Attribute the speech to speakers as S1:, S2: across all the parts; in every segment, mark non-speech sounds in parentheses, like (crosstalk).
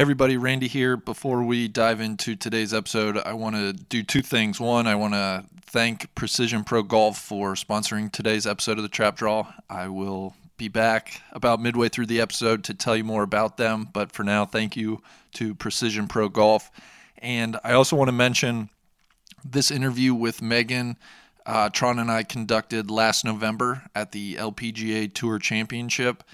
S1: everybody, Randy here. Before we dive into today's episode, I want to do two things. One, I want to thank Precision Pro Golf for sponsoring today's episode of the Trap Draw. I will be back about midway through the episode to tell you more about them, but for now, thank you to Precision Pro Golf. And I also want to mention this interview with Megan. Uh, Tron and I conducted last November at the LPGA Tour Championship.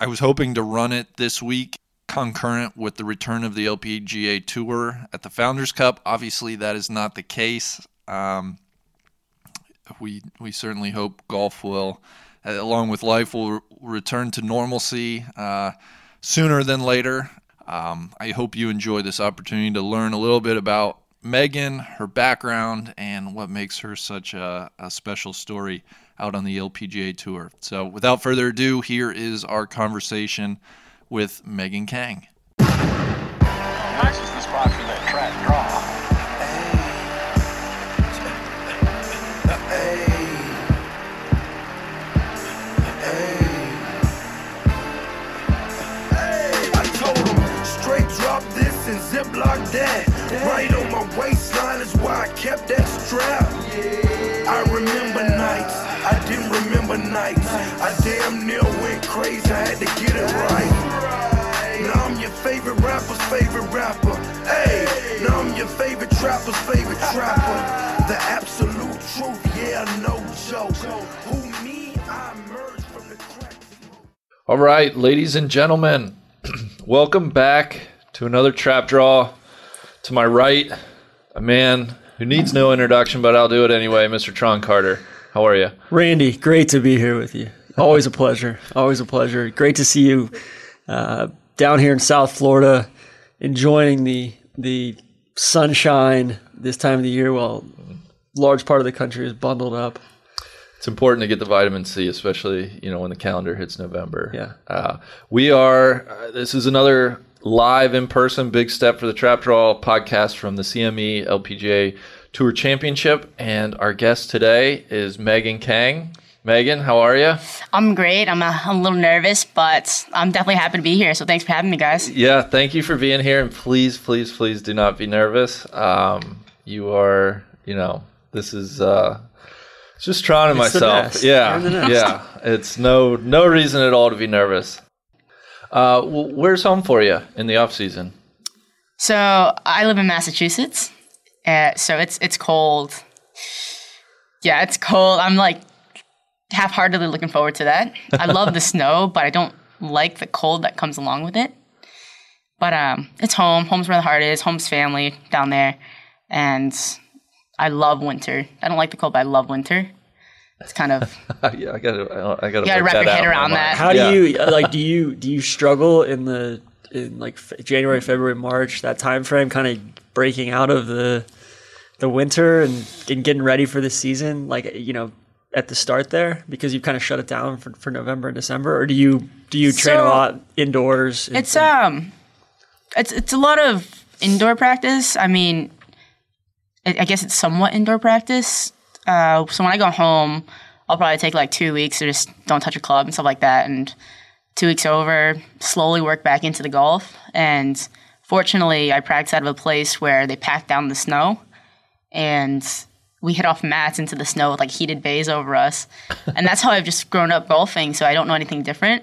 S1: I was hoping to run it this week concurrent with the return of the LPGA Tour at the Founders Cup. Obviously, that is not the case. Um, we we certainly hope golf will, uh, along with life, will re- return to normalcy uh, sooner than later. Um, I hope you enjoy this opportunity to learn a little bit about Megan, her background, and what makes her such a, a special story out on the LPGA Tour. So, without further ado, here is our conversation with Megan Khang.
S2: Nice is the spot for that trap draw.
S3: I told him, straight drop this and ziplock that. Right on my waistline is why I kept that strap. I remember nights, I didn't remember nights. I damn near went crazy, I had to get it right. Now I'm your favorite rapper's favorite rapper. Hey, now I'm your favorite trapper's favorite trapper. The absolute truth, yeah, no joke. Who me? I emerged from the crack.
S1: All right, ladies and gentlemen, (clears throat) welcome back to another trap draw. To my right, a man who needs no introduction, but I'll do it anyway, Mr. Tron Carter. How are you?
S4: Randy, great to be here with you. Always a pleasure. Always a pleasure. Great to see you uh, down here in South Florida, enjoying the the sunshine this time of the year while large part of the country is bundled up.
S1: It's important to get the vitamin C, especially you know when the calendar hits November.
S4: Yeah.
S1: Uh, we are. Uh, this is another live in person big step for the Trap Draw podcast from the CME LPGA Tour Championship, and our guest today is Megan Khang. Megan, how are you?
S5: I'm great. I'm a, I'm a little nervous, but I'm definitely happy to be here. So thanks for having me, guys.
S1: Yeah, thank you for being here, and please, please, please do not be nervous. Um, you are, you know, this is uh, just trying and
S4: It's the
S1: myself. Yeah,
S4: the nest.
S1: yeah. It's no no reason at all to be nervous. Uh, wh- where's home for you in the off season?
S5: So I live in Massachusetts, uh, so it's it's cold. Yeah, it's cold. I'm like half-heartedly looking forward to that. I love the (laughs) snow, but I don't like the cold that comes along with it. But um, it's home. Home's where the heart is. Home's family down there, and I love winter. I don't like the cold, but I love winter. It's kind of (laughs)
S1: yeah, I gotta I gotta,
S5: You gotta wrap your head
S1: out in my
S5: around that.
S4: How
S1: Yeah.
S4: do you uh, like? Do you do you struggle in the in like f- January, February, March that time frame, kind of breaking out of the the winter and, and getting ready for the season? Like you know, at the start there because you kind of shut it down for, for November and December, or do you do you train a lot indoors? and-
S5: It's um, it's it's a lot of indoor practice. I mean, I, I guess it's somewhat indoor practice. Uh, so when I go home, I'll probably take like two weeks to just don't touch a club and stuff like that, and two weeks over, slowly work back into the golf. And fortunately, I practice out of a place where they pack down the snow, and we hit off mats into the snow with like heated bays over us, (laughs) and that's how I've just grown up golfing. So I don't know anything different.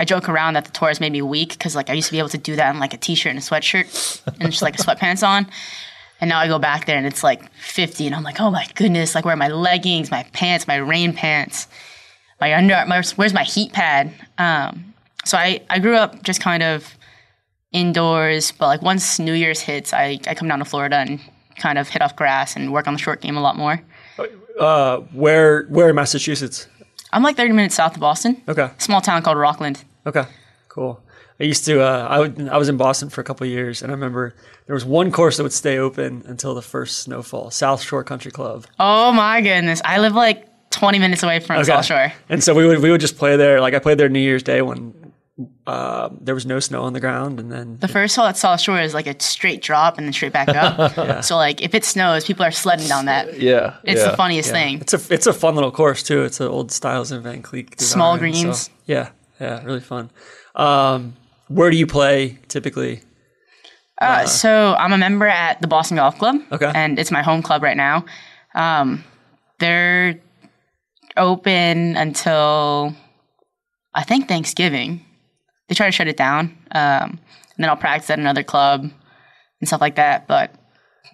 S5: I joke around that the tour has made me weak because like I used to be able to do that in like a t-shirt and a sweatshirt and just like a sweatpants on. And now I go back there and it's like 50 and I'm like, oh my goodness, like where are my leggings, my pants, my rain pants, my under, my, where's my heat pad? Um, so I, I grew up just kind of indoors, but like once New Year's hits, I, I come down to Florida and kind of hit off grass and work on the short game a lot more.
S4: uh, where where in Massachusetts?
S5: I'm like 30 minutes south of Boston,
S4: Okay,
S5: small town called Rockland.
S4: okay, cool. I used to. Uh, I would, I was in Boston for a couple of years, and I remember there was one course that would stay open until the first snowfall. South Shore Country Club.
S5: Oh my goodness. I live like 20 minutes away from South Shore.
S4: And so we would we would just play there. Like I played there New Year's Day when uh, there was no snow on the ground, and then
S5: The first hole at South Shore is like a straight drop and then straight back up. (laughs) So like if it snows, people are sledding down that.
S1: Yeah,
S5: It's
S1: yeah.
S5: the funniest thing.
S4: it's a it's a fun little course too. It's an old Stiles and Van Kleek design.
S5: Small
S4: so-
S5: greens.
S4: yeah, yeah, really fun. Um, where do you play typically?
S5: Uh, so I'm a member at the Boston Golf Club.
S4: Okay.
S5: And it's my home club right now. Um, they're open until I think Thanksgiving. They try to shut it down. Um, and then I'll practice at another club and stuff like that. But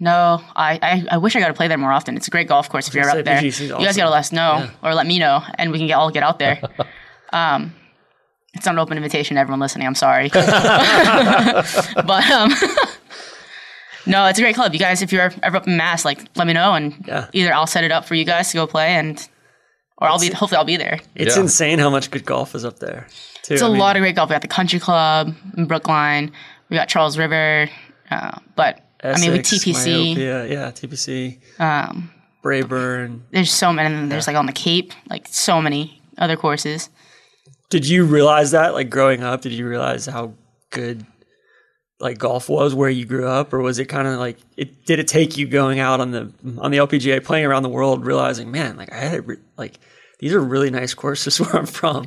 S5: no, I, I, I wish I got to play there more often. It's a great golf course if you're up there.
S4: Is
S5: You guys got to let us know or let me know, and we can get, all get out there. (laughs) um, it's not an open invitation to everyone listening. I'm sorry. (laughs) (laughs) but um, no, it's a great club. You guys, if you're ever up in Mass, like let me know, and
S4: Yeah.
S5: either I'll set it up for you guys to go play, and or I'll be hopefully I'll be there.
S4: It's
S1: Yeah.
S4: insane how much good golf is up there. Too.
S5: It's a lot of great golf. We got the Country Club in Brookline. We got Charles River, uh, but I mean with TPC,
S4: Yeah, yeah, TPC.
S5: um,
S4: Brae Burn.
S5: there's so many. And then there's like on the Cape, like so many other courses.
S4: Did you realize that, like growing up? Did you realize how good, like golf was where you grew up, or was it kind of like it? Did it take you going out on the on the LPGA, playing around the world, realizing, man, like I had re- like these are really nice courses (laughs) where I'm from.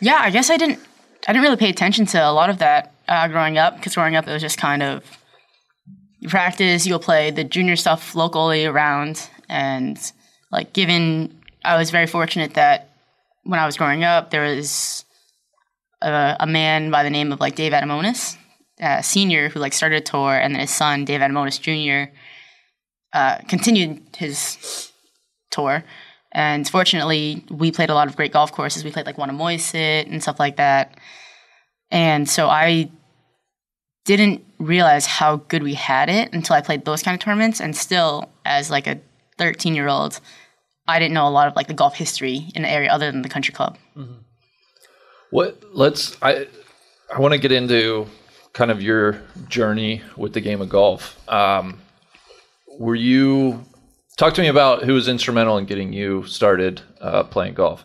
S5: Yeah, I guess I didn't. I didn't really pay attention to a lot of that uh, growing up because growing up it was just kind of you practice, you'll play the junior stuff locally around, and like given I was very fortunate that when I was growing up there was a, a man by the name of like Dave Adamonis, uh, senior, who like started a tour, and then his son Dave Adamonis Jr. Uh, continued his tour. And fortunately, we played a lot of great golf courses. We played like Wannamoisett and stuff like that. And so I didn't realize how good we had it until I played those kind of tournaments. And still, as like a 13 year old, I didn't know a lot of like the golf history in the area other than the country club.
S1: What let's I I want to get into kind of your journey with the game of golf. Um, were you talk to me about who was instrumental in getting you started uh, playing golf?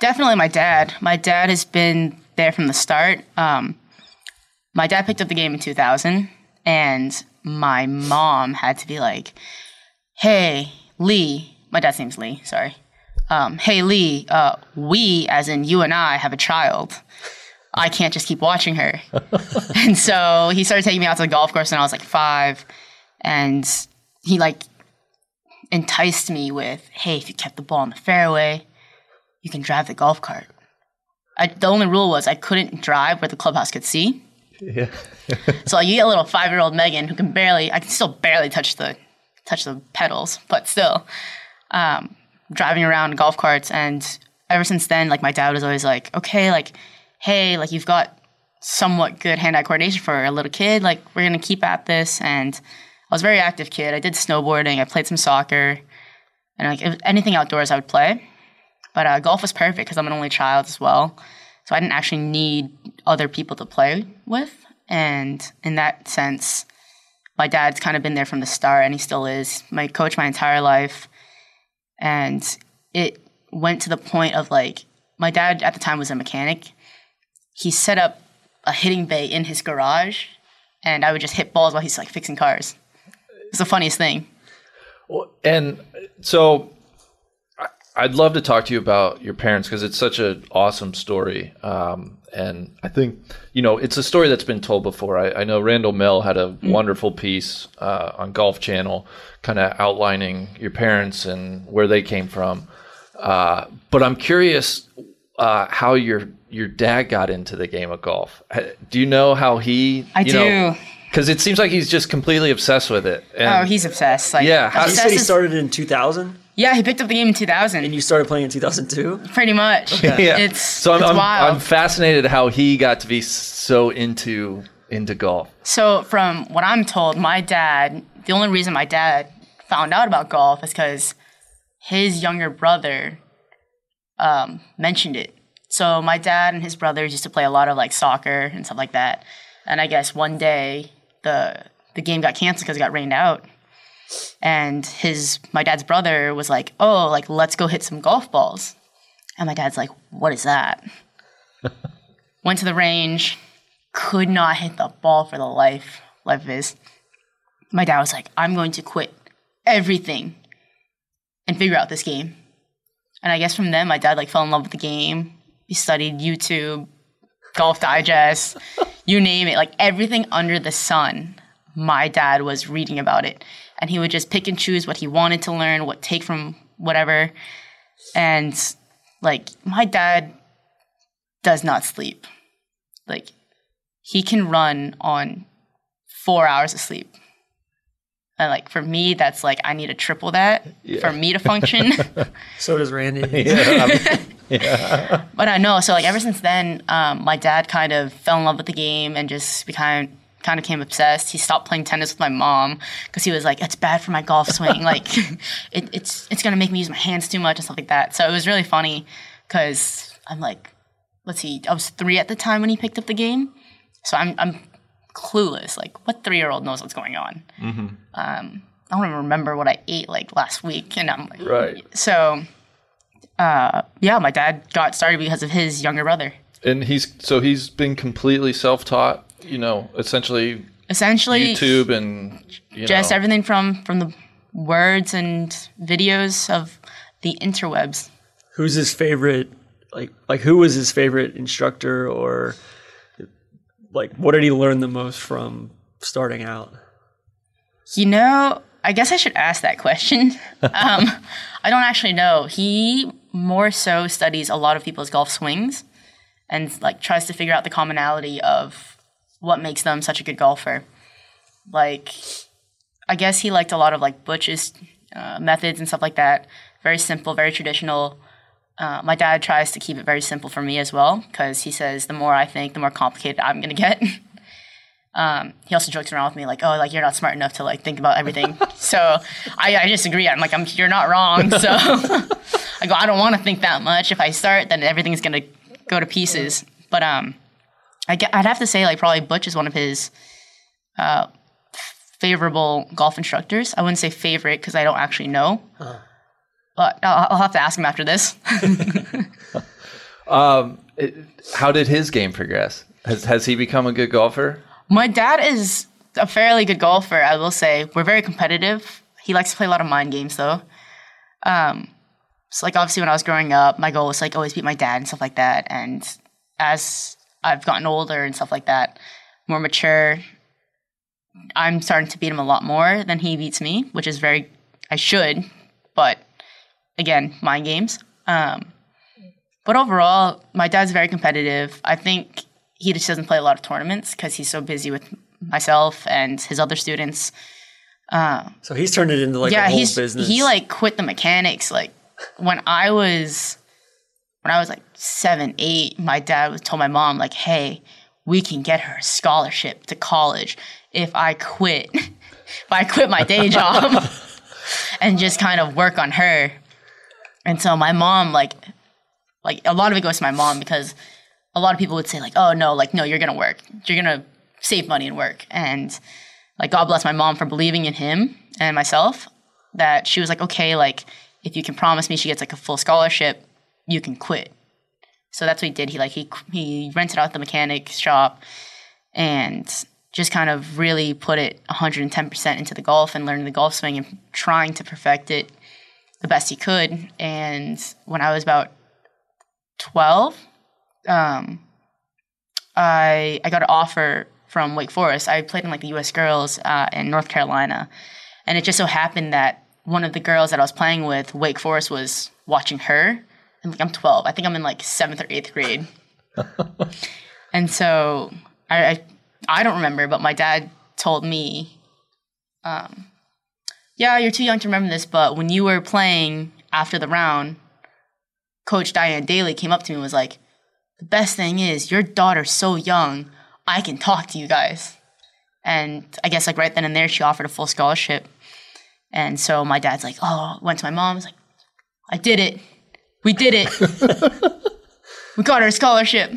S5: Definitely my dad. My dad has been there from the start. Um, my dad picked up the game in 2000, and my mom had to be like, hey, Lee, my dad's name's Lee, sorry. Um, hey, Lee, uh, we, as in you and I, have a child. I can't just keep watching her. (laughs) and so he started taking me out to the golf course when I was like five, and he like enticed me with, hey, if you kept the ball in the fairway, you can drive the golf cart. I, the only rule was I couldn't drive where the clubhouse could see.
S1: Yeah. (laughs)
S5: So like, you get a little five year old Megan who can barely, I can still barely touch the touch the pedals, but still um, driving around golf carts. And ever since then, like my dad was always like, okay, like, hey, like you've got somewhat good hand eye coordination for a little kid. Like we're gonna keep at this. And I was a very active kid. I did snowboarding. I played some soccer, and like anything outdoors, I would play. But uh, golf was perfect because I'm an only child as well. So I didn't actually need other people to play with. And in that sense, my dad's kind of been there from the start and he still is. My coach my entire life. And it went to the point of like, my dad at the time was a mechanic. He set up a hitting bay in his garage and I would just hit balls while he's like fixing cars. It's the funniest thing.
S1: Well, and so I'd love to talk to you about your parents because it's such an awesome story. Um, and I think, you know, it's a story that's been told before. I, I know Randall Mell had a wonderful piece uh, on Golf Channel kind of outlining your parents and where they came from. Uh, but I'm curious uh, how your your dad got into the game of golf. Do you know how he?
S5: I
S1: you
S5: do.
S1: Because it seems like he's just completely obsessed with it. And
S5: Oh, he's obsessed. Like,
S1: Yeah, how-
S4: You
S5: obsessed
S4: said he started in 2000,
S5: Yeah, he picked up the game in 2000.
S4: and you started playing in 2002.
S5: pretty much. (laughs)
S1: yeah.
S5: It's
S1: so I'm,
S5: it's
S1: I'm,
S5: wild.
S1: I'm fascinated how he got to be so into into golf.
S5: So, from what I'm told, my dad, the only reason my dad found out about golf is because his younger brother um, mentioned it. So, my dad and his brothers used to play a lot of like soccer and stuff like that. And I guess one day the the game got canceled because it got rained out. And his my dad's brother was like, "Oh, like let's go hit some golf balls." And my dad's like, "What is that?" (laughs) Went to the range, could not hit the ball for the life life of his. My dad was like, I'm going to quit everything and figure out this game. And I guess from then my dad like fell in love with the game. He studied YouTube Golf Digest, (laughs) you name it, like everything under the sun. My dad was reading about it, and he would just pick and choose what he wanted to learn, what take from whatever. And like my dad does not sleep. Like he can run on four hours of sleep. And like for me, that's like I need to triple that for me to function. (laughs)
S4: So does Randy. (laughs)
S5: yeah (laughs) but I know. So like ever since then, um, my dad kind of fell in love with the game and just became kind of became obsessed. He stopped playing tennis with my mom because he was like, "It's bad for my golf swing. like, it, it's it's gonna make me use my hands too much and stuff like that." So it was really funny because I'm like, let's see, I was three at the time when he picked up the game, so I'm I'm clueless. Like, what three year old knows what's going on? Um, I don't even remember what I ate like last week, and I'm like,
S1: Right.
S5: So, uh, yeah, my dad got started because of his younger brother.
S1: And he's so he's been completely self-taught. You know, essentially
S5: Essentially,
S1: YouTube and you
S5: just
S1: know,
S5: everything from from the words and videos of the interwebs.
S4: Who's his favorite? Like, like who was his favorite instructor, or like what did he learn the most from starting out?
S5: You know, I guess I should ask that question. (laughs) um, I don't actually know. He more so studies a lot of people's golf swings and like tries to figure out the commonality of what makes them such a good golfer. Like, I guess he liked a lot of like Butch's uh, methods and stuff like that. Very simple, very traditional. Uh, my dad tries to keep it very simple for me as well because he says the more I think, the more complicated I'm gonna get. (laughs) Um, he also jokes around with me like, "Oh, like you're not smart enough to like think about everything." (laughs) so I, I disagree. I'm like, "I'm you're not wrong." (laughs) So I go, "I don't want to think that much. If I start, then everything's gonna go to pieces." But um, I I'd have to say like probably Butch is one of his uh, favorable golf instructors. I wouldn't say favorite because I don't actually know. But I'll, I'll have to ask him after this. (laughs)
S1: um, it- how did his game progress? Has has he become a good golfer?
S5: My dad is a fairly good golfer, I will say. We're very competitive. He likes to play a lot of mind games, though. Um, so, like, obviously, when I was growing up, my goal was like always beat my dad and stuff like that. And as I've gotten older and stuff like that, more mature, I'm starting to beat him a lot more than he beats me, which is very, I should, but again, mind games. Um, but overall, my dad's very competitive. I think he just doesn't play a lot of tournaments because he's so busy with myself and his other students.
S4: So he's turned it into like
S5: yeah,
S4: a whole
S5: he's
S4: business.
S5: he like quit the mechanics. Like when I was when I was like seven, eight, my dad was told my mom like, "Hey, we can get her a scholarship to college if I quit, (laughs) if I quit my day job (laughs) and just kind of work on her." And so my mom like like a lot of it goes to my mom because a lot of people would say like, "Oh no, like no, you're gonna work. You're gonna save money and work." And like God bless my mom for believing in him and myself. That she was like, "Okay, like if you can promise me she gets like a full scholarship, you can quit." So that's what he did. He like he he rented out the mechanic shop and just kind of really put it 110% into the golf and learning the golf swing and trying to perfect it the best he could. And when I was about 12, um, I I got an offer from Wake Forest. I played in like the U.S. Girls uh, in North Carolina, and it just so happened that one of the girls that I was playing with, Wake Forest, was watching her. And like I'm 12. I think I'm in like seventh or eighth grade. (laughs) and so I, I I don't remember, but my dad told me, um, "Yeah, you're too young to remember this, but when you were playing after the round, Coach Dianne Dailey came up to me and was like." the best thing is your daughter's so young i can talk to you guys. And i guess like right then and there she offered a full scholarship. And so my dad's like oh went to my mom was like i did it. We did it. (laughs) We got her a scholarship.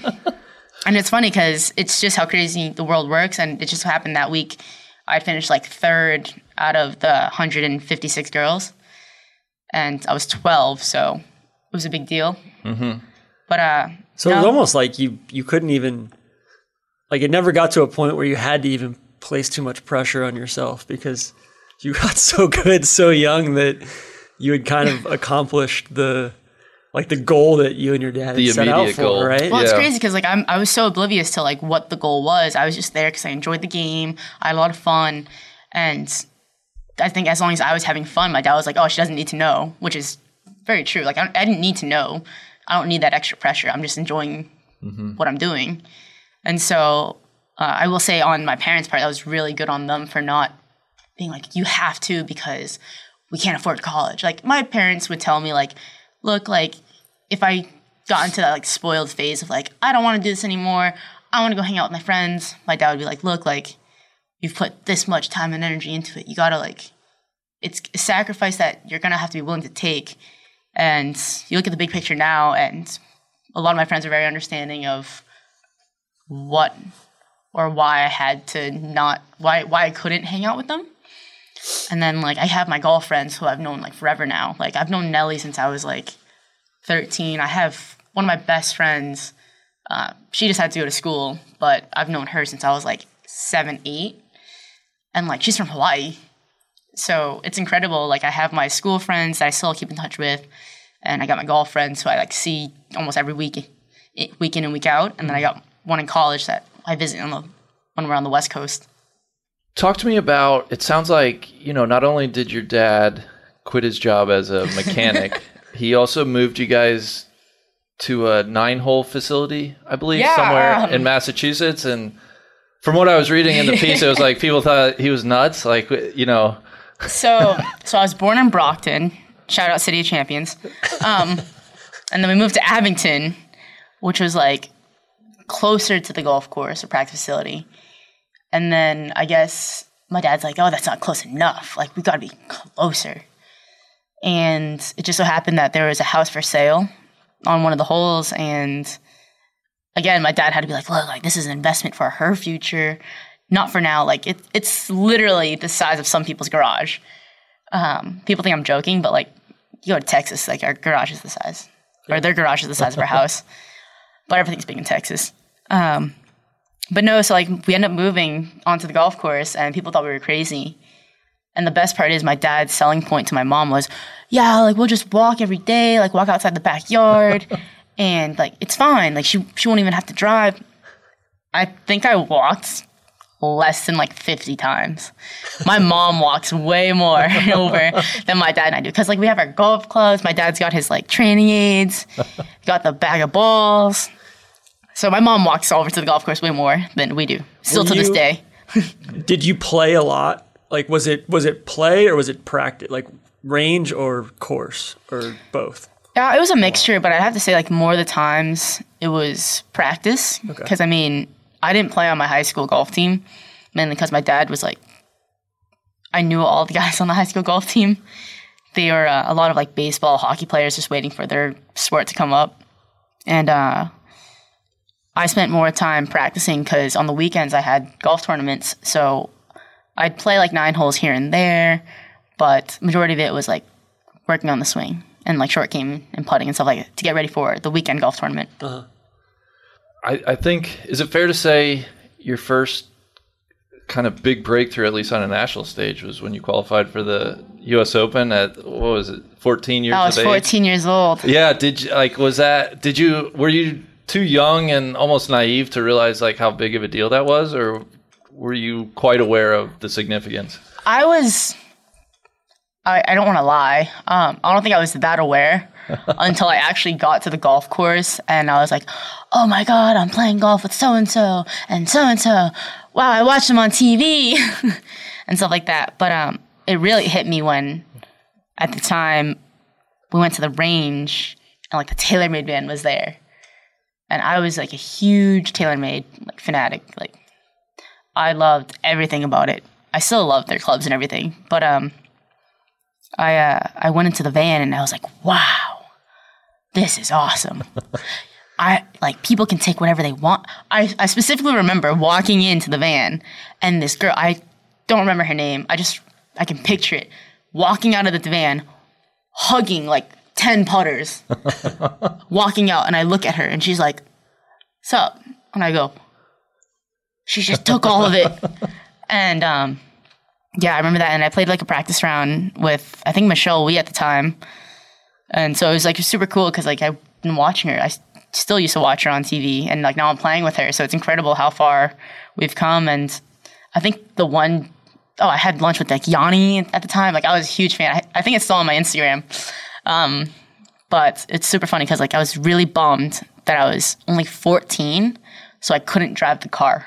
S5: And it's funny because it's just how crazy the world works and it just happened that week i finished like third out of the 156 girls and i was 12 so it was a big deal mm-hmm. but uh
S4: so it was almost like you you couldn't even like it never got to a point where you had to even place too much pressure on yourself because you (laughs) got so good so young that you had kind of accomplished the like the goal that you and your dad
S1: The
S4: had set out
S1: immediate
S4: for,
S1: goal.
S4: right?
S5: Well, it's crazy because like I'm, I was so oblivious to like what the goal was. I was just there because I enjoyed the game. I had a lot of fun, and I think as long as I was having fun, my dad was like, "Oh, she doesn't need to know," which is very true. Like I, I didn't need to know. I don't need that extra pressure. I'm just enjoying what I'm doing, and so uh, I will say on my parents' part, that was really good on them for not being like, "You have to," because we can't afford college. Like my parents would tell me like, "Look, like if I got into that like spoiled phase of like I don't want to do this anymore. I want to go hang out with my friends. My dad would be like, "Look, like you've put this much time and energy into it. You got to like it's a sacrifice that you're to have to be willing to take." And you look at the big picture now and a lot of my friends are very understanding of what or why I had to not why why I couldn't hang out with them. And then like I have my golf friends who I've known like forever now. Like I've known Nelly since I was like 13. I have one of my best friends. Uh, she had to go to school, but I've known her since I was like seven, eight. And like she's from Hawaii. So it's incredible. Like I have my school friends that I still keep in touch with. And I got my golf friends who I like see almost every week, week in and week out. And then I got one in college that I visit on the, when we're on the West Coast.
S1: Talk to me about. It sounds like you know. Not only did your dad quit his job as a (laughs) mechanic, he also moved you guys to a nine-hole facility, I believe,
S5: Yeah,
S1: somewhere
S5: um,
S1: in Massachusetts. And from what I was reading in the piece, it was like (laughs) people thought he was nuts. Like you know,
S5: So, so I was born in Brockton. Shout out City of Champions. Um, and then we moved to Abington, which was like closer to the golf course or practice facility. And then I guess my dad's like, "Oh, that's not close enough. Like we got to be closer." And it just so happened that there was a house for sale on one of the holes, and again, my dad had to be like, "Look, like this is an investment for her future." Not for now. Like it, it's literally the size of some people's garage. Um, people think I'm joking, but like you go to Texas, like our garage is the size, or their garage is the size of our (laughs) house. But everything's big in Texas. Um, but no, so like we end up moving onto the golf course, and people thought we were crazy. And the best part is my dad's selling point to my mom was, yeah, like we'll just walk every day, like walk outside the backyard, (laughs) and like it's fine. Like she she won't even have to drive. I think I walked less than like 50 times. My (laughs) mom walks way more (laughs) over than my dad and I do. Cause like we have our golf clubs. My dad's got his like training aids, got the bag of balls. So my mom walks over to the golf course way more than we do. Still
S4: Were
S5: to this day. (laughs)
S4: Did you play a lot? Like was it was it play or was it practice? Like range or course or both?
S5: Yeah, it was a mixture, but I have to say, like, more of the times it was practice. Because, I mean, I didn't play on my high school golf team, mainly because my dad was like, I knew all the (laughs) guys on the high school golf team. They were uh, a lot of like baseball, hockey players just waiting for their sport to come up. And uh, I spent more time practicing because on the weekends I had golf tournaments. So I'd play like nine holes here and there, but majority of it was like working on the swing and like short game and putting and stuff like that to get ready for the weekend golf tournament. Uh-huh.
S1: I, I think is it fair to say your first kind of big breakthrough, at least on a national stage, was when you qualified for the U.S. Open at what was it, 14 years
S5: I was
S1: of age?
S5: 14 years old.
S1: Yeah. Did you like? Was that? Did you? Were you too young and almost naive to realize like how big of a deal that was, or were you quite aware of the significance?
S5: I was. I, I don't want to lie. Um, I don't think I was that aware (laughs) until I actually got to the golf course and I was like, oh my God, I'm playing golf with so and so and so and so. Wow, I watched them on TV (laughs) and stuff like that. But um, it really hit me when at the time we went to the range and like the TaylorMade band was there. And I was like a huge TaylorMade like fanatic. Like I loved everything about it. I still love their clubs and everything, but um, I uh, I went into the van and I was like, wow, this is awesome. (laughs) I like people can take whatever they want. I, I specifically remember walking into the van and this girl I don't remember her name. I just I can picture it walking out of the van, hugging like ten putters, (laughs) walking out, and I look at her and she's like, "Sup?" And I go, "She just took all of it." (laughs) And um, yeah, I remember that. And I played like a practice round with I think Michelle Wie at the time. And so it was like super cool because like I've been watching her. I still used to watch her on TV, and like now I'm playing with her. So it's incredible how far we've come. And I think the one oh I had lunch with like Yani at the time. Like I was a huge fan. I, I think it's still on my Instagram. Um, but it's super funny because like I was really bummed that I was only 14, so I couldn't drive the car.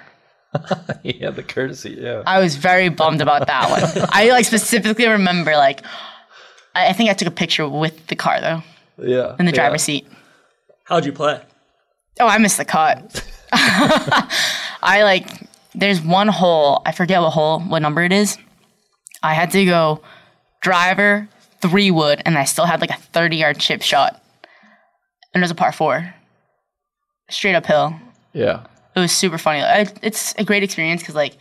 S5: (laughs)
S1: yeah, the courtesy. Yeah.
S5: I was very bummed about that one. (laughs) I like specifically remember like I, I think I took a picture with the car though
S1: Yeah.
S5: in the driver's seat.
S4: How'd you play?
S5: Oh, I missed the cut. (laughs) I like there's one hole, I forget what hole, what number it is. I had to go driver, three wood, and I still had like a 30 yard chip shot. And it was a par four. Straight uphill.
S1: Yeah.
S5: It was super funny. I, it's a great experience because, like,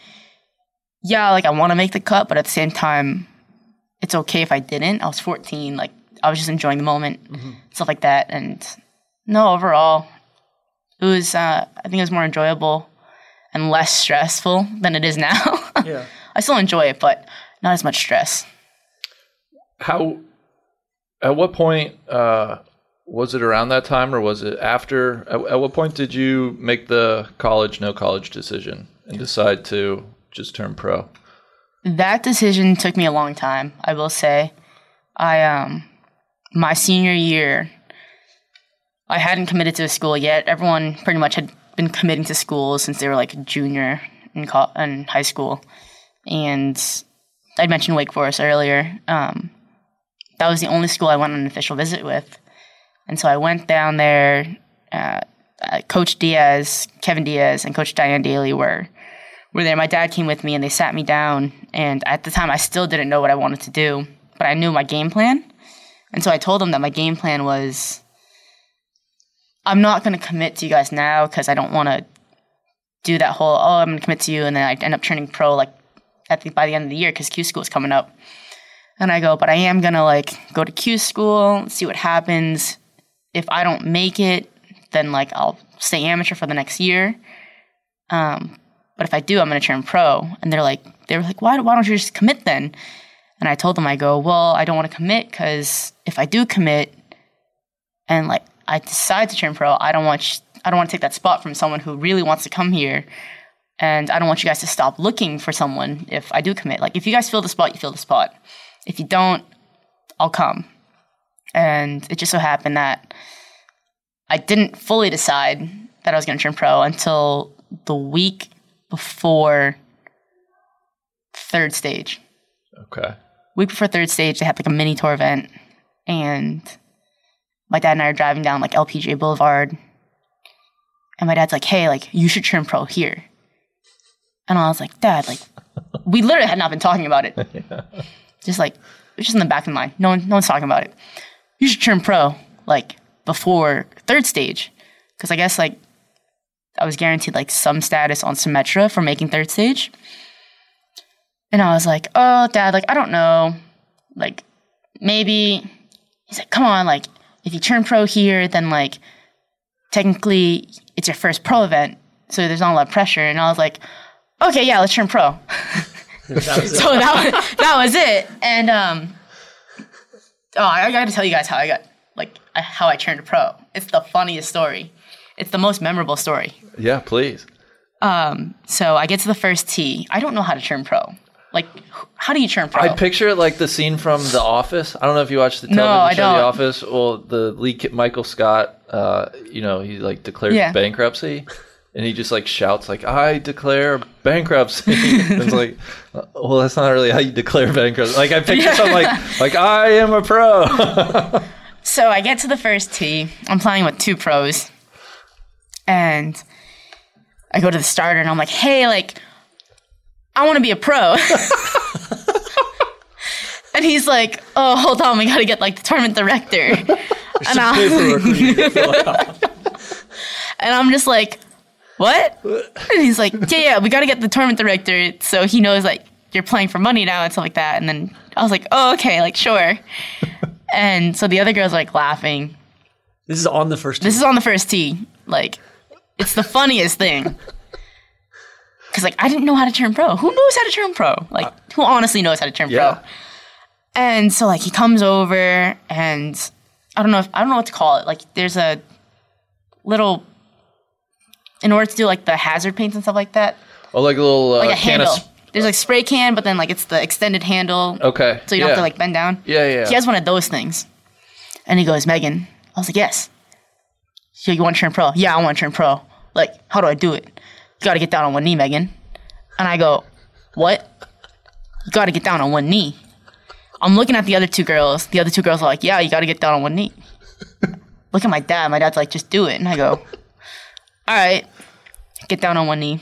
S5: yeah, like I want to make the cut, but at the same time, it's okay if I didn't. I was 14. Like, I was just enjoying the moment, stuff like that. And no, overall, it was, uh, I think it was more enjoyable and less stressful than it is now. (laughs)
S4: Yeah.
S5: I still enjoy it, but not as much stress.
S1: How? At what point uh, was it around that time, or was it after? At, at what point did you make the college no college decision and decide to just turn pro?
S5: That decision took me a long time, I will say. I um my senior year I hadn't committed to a school yet. Everyone pretty much had been committing to schools since they were like junior in co- in high school. And I'd mentioned Wake Forest earlier. Um, that was the only school I went on an official visit with. And so I went down there. Uh, uh, Coach Diaz, Kevin Diaz, and Coach Dianne Dailey were were there. My dad came with me and they sat me down. And at the time, I still didn't know what I wanted to do, but I knew my game plan. And so I told them that my game plan was I'm not going to commit to you guys now because I don't want to do that whole, oh, I'm going to commit to you. And then I end up turning pro like at the, by the end of the year because Q school is coming up. And I go, but I am going to like go to Q school, see what happens. If I don't make it, then like I'll stay amateur for the next year. Um, but if I do, I'm going to turn pro. And they're like, they were like, why, why don't you just commit then? And I told them, I go, well, I don't want to commit because if I do commit and like I decide to turn pro, I don't want, sh- I don't want to take that spot from someone who really wants to come here. And I don't want you guys to stop looking for someone if I do commit. Like if you guys fill the spot, you fill the spot. If you don't, I'll come. And it just so happened that I didn't fully decide that I was going to turn pro until the week before third stage.
S1: Okay.
S5: Week before third stage, they had like a mini tour event, and my dad and I are driving down like LPGA Boulevard, and my dad's like, "Hey, like you should turn pro here," and I was like, "Dad, like we literally had not been talking about it, (laughs) just like it's just in the back of my mind. No one, no one's talking about it. You should turn pro like before third stage, because I guess like I was guaranteed like some status on Symetra for making third stage." And I was like, oh, dad, like, I don't know. Like, maybe. He's like, come on, like, if you turn pro here, then, like, technically it's your first pro event. So there's not a lot of pressure. And I was like, okay, yeah, let's turn pro.
S4: That (laughs) (laughs)
S5: so that was, that was it. And, um, oh, I, I got to tell you guys how I got, like, I- how I turned a pro. It's the funniest story. It's the most memorable story.
S1: Yeah, please.
S5: Um, So I get to the first tee. I don't know how to turn pro. Like, how do you turn pro?
S1: I picture it like the scene from The Office. I don't know if you watched the
S5: No,
S1: television
S5: I
S1: show The
S5: don't.
S1: Office. Well, the lead Michael Scott, uh, you know, he like declares
S5: Yeah.
S1: bankruptcy, and he just like shouts like, "I declare bankruptcy." (laughs) it's like, uh, well, that's not really how you declare bankruptcy. Like I picture something like, (laughs) like I am a pro. (laughs)
S5: So I get to the first tee. I'm playing with two pros. And I go to the starter and I'm like, hey, like, I want to be a pro. and he's like, oh, hold on, we got to get like the tournament director. and, I,
S4: Paperwork we need to fill out.
S5: and I'm just like, what? (laughs) And he's like, yeah, yeah, we got to get the tournament director so he knows like you're playing for money now and stuff like that. And then I was like, oh, okay, like, sure. (laughs) and so the other girls like laughing.
S4: This is on the first.
S5: This is on the first tee. Like, it's the funniest thing. (laughs) Cause like I didn't know how to turn pro. Who knows how to turn pro? Like, uh, who honestly knows how to turn
S1: Yeah.
S5: pro? And so like he comes over and I don't know if I don't know what to call it. Like there's a little in order to do like the hazard paints and stuff like that,
S1: Oh, like a little uh,
S5: like a
S1: of
S5: handle.
S1: s-
S5: There's like spray can, but then like it's the extended handle,
S1: Okay.
S5: so you don't have to like bend down.
S1: Yeah, yeah.
S5: He has one of those things, and he goes, Megan. I was like, yes. So you want to turn pro? Yeah, I want to turn pro. Like, how do I do it? You got to get down on one knee, Megan. And I go, what? You got to get down on one knee. I'm looking at the other two girls. The other two girls are like, yeah, you got to get down on one knee. (laughs) Look at my dad. My dad's like, just do it. And I go, all right, get down on one knee.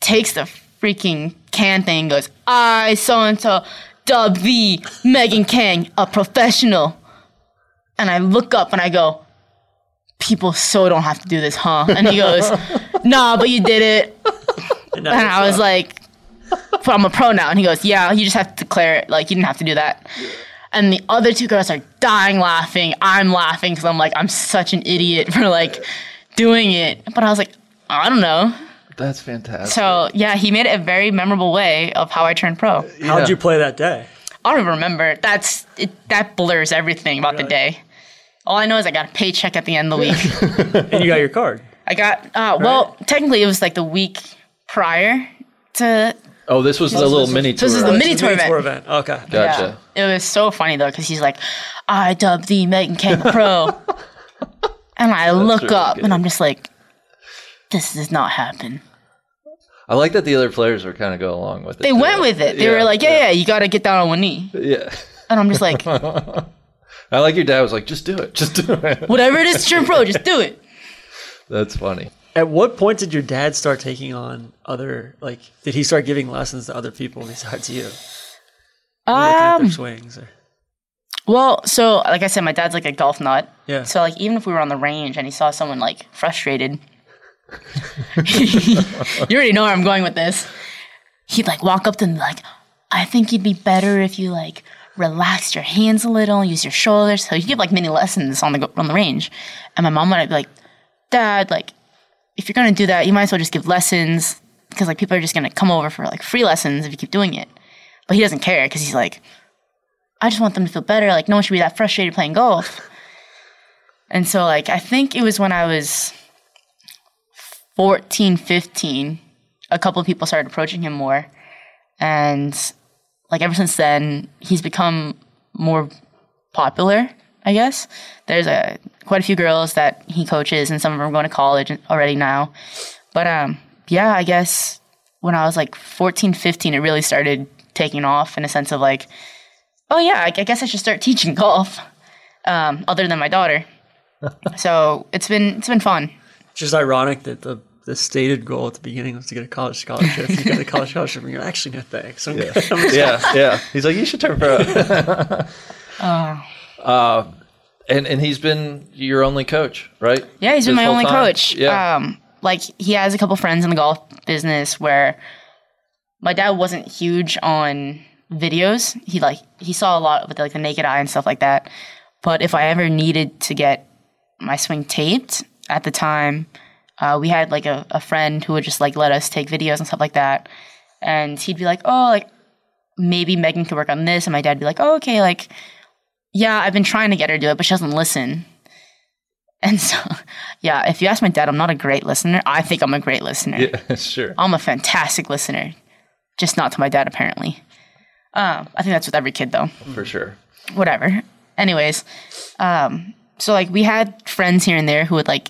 S5: Takes the freaking can thing, goes, I so and so dub the Megan Khang, a professional. And I look up and I go, people so don't have to do this, huh? And he goes, (laughs) nah, but you did it.
S4: And,
S5: And I was like, but I'm a pro now. And he goes, yeah, you just have to declare it. Like, you didn't have to do that. And the other two girls are dying laughing. I'm laughing because I'm like, I'm such an idiot (laughs) for like doing it. But I was like, I don't know.
S1: That's fantastic.
S5: So yeah, he made it a very memorable way of how I turned pro.
S4: how'd
S1: yeah.
S4: you play that day?
S5: I don't even remember. That's it, that blurs everything about the day. All I know is I got a paycheck at the end of the week. (laughs) (laughs)
S4: And you got your card.
S5: I got uh, well, technically it was like the week prior to.
S1: oh, this was the little mini tour.
S5: this is the mini
S4: It's
S5: tour
S4: tour
S5: event.
S4: event. Okay.
S1: Gotcha.
S5: Yeah. It was so funny though because he's like, I dub the Megan Khang Pro, (laughs) and I look
S1: really
S5: up
S1: good.
S5: and I'm just like, this does not happen.
S1: I like that the other players were kind of go along with it.
S5: They
S1: too.
S5: went with it. They
S1: Yeah,
S5: were like, yeah, yeah, you got to get down on one knee,
S1: Yeah.
S5: and I'm just like, (laughs)
S1: I like your dad was like, just do it, just do it. (laughs)
S5: whatever it is, to turn pro, just do it. (laughs)
S1: That's funny.
S4: At what point did your dad start taking on other like? Did he start giving lessons to other people besides you? Looking at their
S5: Um,
S4: swings. Or,
S5: well, so like I said, my dad's like a golf nut.
S4: Yeah.
S5: So like even if we were on the range and he saw someone like frustrated, (laughs) you already know where I'm going with this. He'd like walk up to and like, I think you'd be better if you like relaxed your hands a little, use your shoulders. So he'd give like mini lessons on the on the range, and my mom would be like, Dad, like if you're gonna do that, you might as well just give lessons because like people are just gonna come over for like free lessons if you keep doing it. But he doesn't care because he's like, I just want them to feel better. Like no one should be that frustrated playing golf. And so like I think it was when I was 14, 15, a couple of people started approaching him more. And like ever since then, he's become more popular, I guess. There's a quite a few girls that he coaches and some of them are going to college already now. But um yeah, I guess when I was like 14, 15, it really started taking off in a sense of like, oh yeah, I, I guess I should start (laughs) teaching golf. Um, other than my daughter. (laughs) so it's been it's been fun.
S4: just ironic that the the stated goal at the beginning was to get a college scholarship. You got a college scholarship, and you're actually no thanks. I'm good. I'm
S1: Yeah, (laughs) yeah. He's like, you should turn pro. (laughs) uh, and and he's been your only coach, right?
S5: Yeah, he's been
S1: This
S5: my only
S1: time?
S5: coach.
S1: Yeah.
S5: Um, like he has a couple friends in the golf business where my dad wasn't huge on videos. He like he saw a lot with like the naked eye and stuff like that. But if I ever needed to get my swing taped at the time, uh, we had like a, a friend who would just like let us take videos and stuff like that. And he'd be like, "Oh, like maybe Megan could work on this," and my dad'd be like, "Oh, okay, like." Yeah, I've been trying to get her to do it, but she doesn't listen. (laughs) And so, yeah, if you ask my dad, I'm not a great listener. I think I'm a great listener.
S1: Yeah, (laughs) sure.
S5: I'm a fantastic listener, just not to my dad, apparently. Um, I think that's with every kid, though.
S1: For sure.
S5: Whatever. Anyways, um, so like we had friends here and there who would like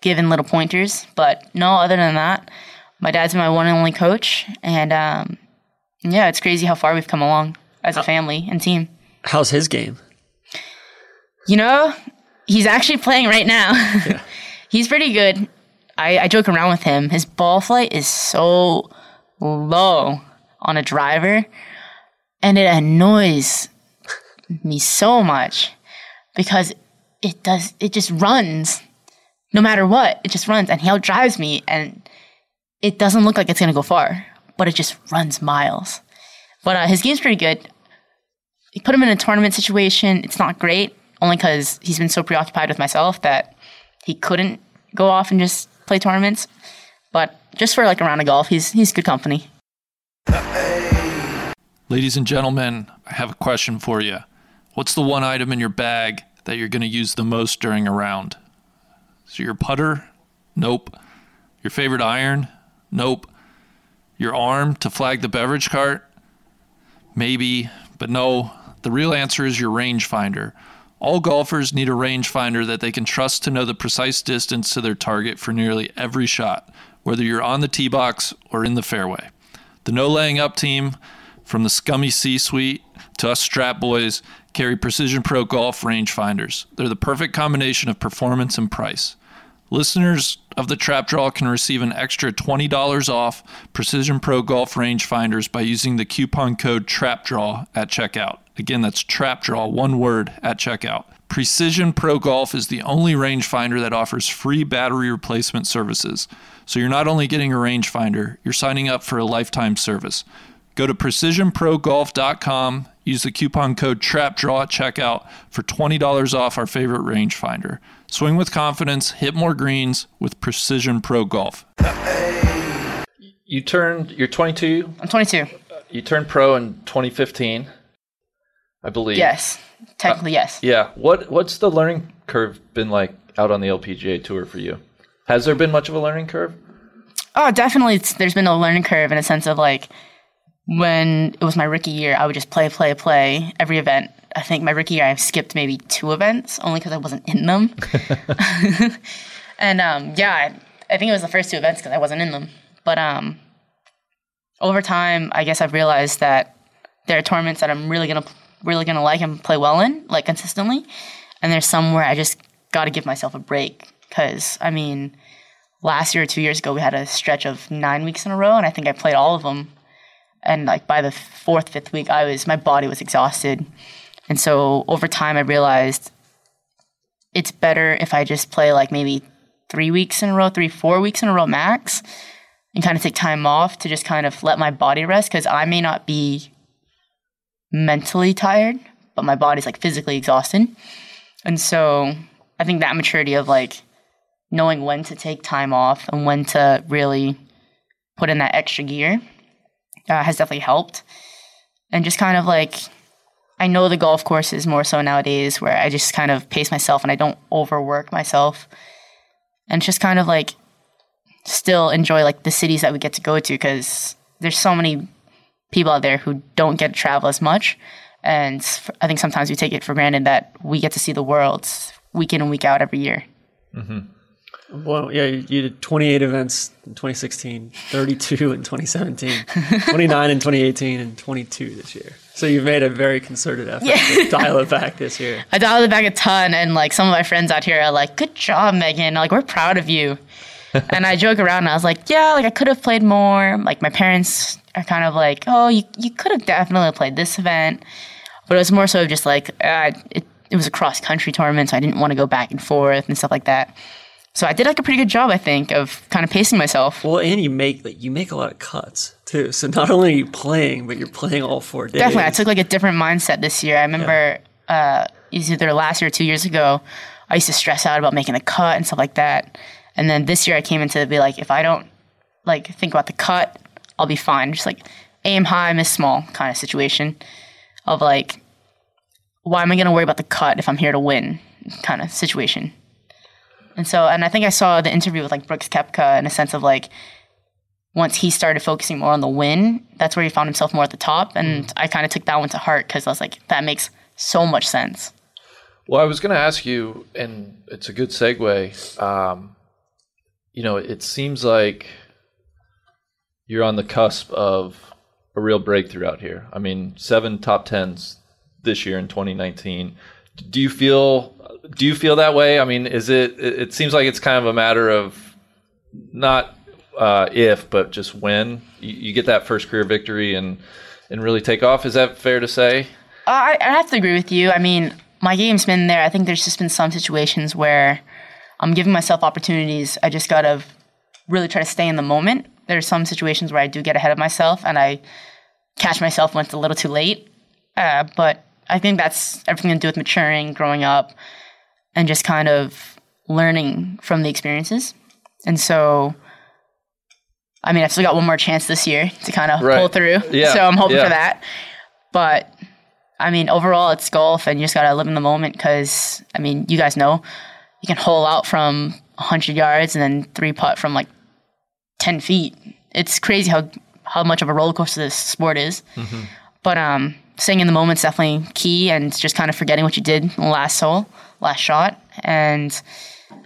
S5: give in little pointers, but no, other than that, my dad's my one and only coach. And um, yeah, it's crazy how far we've come along as a family and team.
S4: How's his game?
S5: You know, he's actually playing right now. (laughs) he's pretty good. I, I joke around with him. His ball flight is so low on a driver, and it annoys me so much because it does. It just runs, no matter what. It just runs, and he outdrives me, and it doesn't look like it's gonna go far, but it just runs miles. But uh, his game's pretty good you put him in a tournament situation, it's not great, only because he's been so preoccupied with myself that he couldn't go off and just play tournaments. But just for like a round of golf, he's he's good company.
S6: Ladies and gentlemen, I have a question for you. What's the one item in your bag that you're going to use the most during a round? So your putter? Nope. Your favorite iron? Nope. Your arm to flag the beverage cart? Maybe, but no. The real answer is your rangefinder. All golfers need a rangefinder that they can trust to know the precise distance to their target for nearly every shot, whether you're on the tee box or in the fairway. The No Laying Up team, from the scummy C suite to us strap boys, carry Precision Pro Golf rangefinders. They're the perfect combination of performance and price. Listeners of the Trap Draw can receive an extra $20 off Precision Pro Golf rangefinders by using the coupon code TRAPDRAW at checkout. Again, that's TRAPDRAW, one word, at checkout. Precision Pro Golf is the only rangefinder that offers free battery replacement services. So you're not only getting a rangefinder, you're signing up for a lifetime service. Go to precisionprogolf.com, use the coupon code TRAPDRAW at checkout for $20 off our favorite rangefinder. Swing with confidence, hit more greens with Precision Pro Golf.
S1: You turned. You're 22.
S5: I'm 22.
S1: You turned pro in 2015, I believe.
S5: Yes, technically uh, yes.
S1: Yeah. What What's the learning curve been like out on the LPGA tour for you? Has there been much of a learning curve?
S5: Oh, definitely. It's, there's been a learning curve in a sense of like when it was my rookie year, I would just play, play, play every event. I think my rookie year, I skipped maybe two events only because I wasn't in them. (laughs) (laughs) and um, yeah, I, I think it was the first two events because I wasn't in them. But um, over time, I guess I've realized that there are tournaments that I'm really gonna really gonna like and play well in, like consistently. And there's some where I just got to give myself a break because I mean, last year or two years ago, we had a stretch of nine weeks in a row, and I think I played all of them. And like by the fourth, fifth week, I was my body was exhausted, and so over time, I realized it's better if I just play like maybe three weeks in a row, three, four weeks in a row max, and kind of take time off to just kind of let my body rest because I may not be mentally tired, but my body's like physically exhausted. And so I think that maturity of like knowing when to take time off and when to really put in that extra gear uh, has definitely helped. And just kind of like, I know the golf course is more so nowadays where I just kind of pace myself and I don't overwork myself. And just kind of like still enjoy like the cities that we get to go to because there's so many people out there who don't get to travel as much. And I think sometimes we take it for granted that we get to see the world week in and week out every year.
S4: Well, yeah, you you did 28 events in 2016, 32 in 2017, 29 in 2018, and 22 this year. So you've made a very concerted effort to dial it back this year. (laughs)
S5: I dialed it back a ton, and like some of my friends out here are like, "Good job, Megan! Like we're proud of you." (laughs) and I joke around, and I was like, "Yeah, like I could have played more." Like my parents are kind of like, "Oh, you you could have definitely played this event," but it was more so just like uh, it it was a cross country tournament, so I didn't want to go back and forth and stuff like that. So I did like a pretty good job, I think, of kind of pacing myself.
S4: Well, and you make like you make a lot of cuts too. So not only are you playing, but you're playing all four days.
S5: Definitely, I took like a different mindset this year. I remember uh, either last year or two years ago. I used to stress out about making a cut and stuff like that. And then this year, I came into it be like, if I don't like think about the cut, I'll be fine. Just like aim high, miss small kind of situation of like, why am I going to worry about the cut if I'm here to win kind of situation. And so, and I think I saw the interview with like Brooks Koepka in a sense of like, once he started focusing more on the win, that's where he found himself more at the top. And I kind of took that one to heart because I was like, that makes so much sense.
S1: Well, I was going to ask you, and it's a good segue. Um, you know, it seems like you're on the cusp of a real breakthrough out here. I mean, seven top tens this year in 2019. Do you feel? Do you feel that way? I mean, is it? It seems like it's kind of a matter of not uh, if, but just when you, you get that first career victory and and really take off. Is that fair to say?
S5: Uh, I, I have to agree with you. I mean, my game's been there. I think there's just been some situations where I'm giving myself opportunities. I just gotta really try to stay in the moment. There's some situations where I do get ahead of myself and I catch myself when it's a little too late. Uh, but I think that's everything to do with maturing, growing up, and just kind of learning from the experiences. And so, I mean, I've still got one more chance this year to kind of
S1: Right.
S5: pull through.
S1: Yeah,
S5: So I'm hoping
S1: yeah.
S5: for that. But I mean, overall, it's golf, and you just gotta live in the moment. Because I mean, you guys know you can hole out from 100 yards and then three putt from like 10 feet. It's crazy how how much of a roller coaster this sport is. But um, staying in the moment's definitely key, and just kind of forgetting what you did in the last hole, last shot. And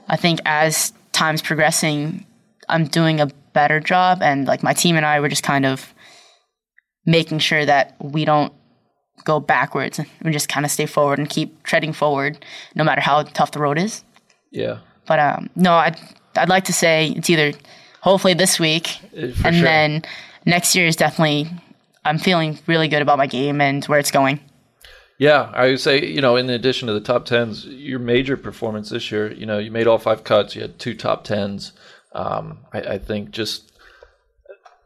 S5: I think as time's progressing, I'm doing a better job, and like my team and I were just kind of making sure that we don't go backwards. We just kind of stay forward and keep treading forward, no matter how tough the road is.
S1: Yeah.
S5: But um, no, I'd I'd like to say it's either hopefully this week,
S1: Uh, for
S5: and
S1: sure.
S5: then next year is definitely. I'm feeling really good about my game and where it's going.
S1: Yeah, I would say, you know, in addition to the top tens, your major performance this year, you know, you made all five cuts, you had two top tens. Um, I, I think just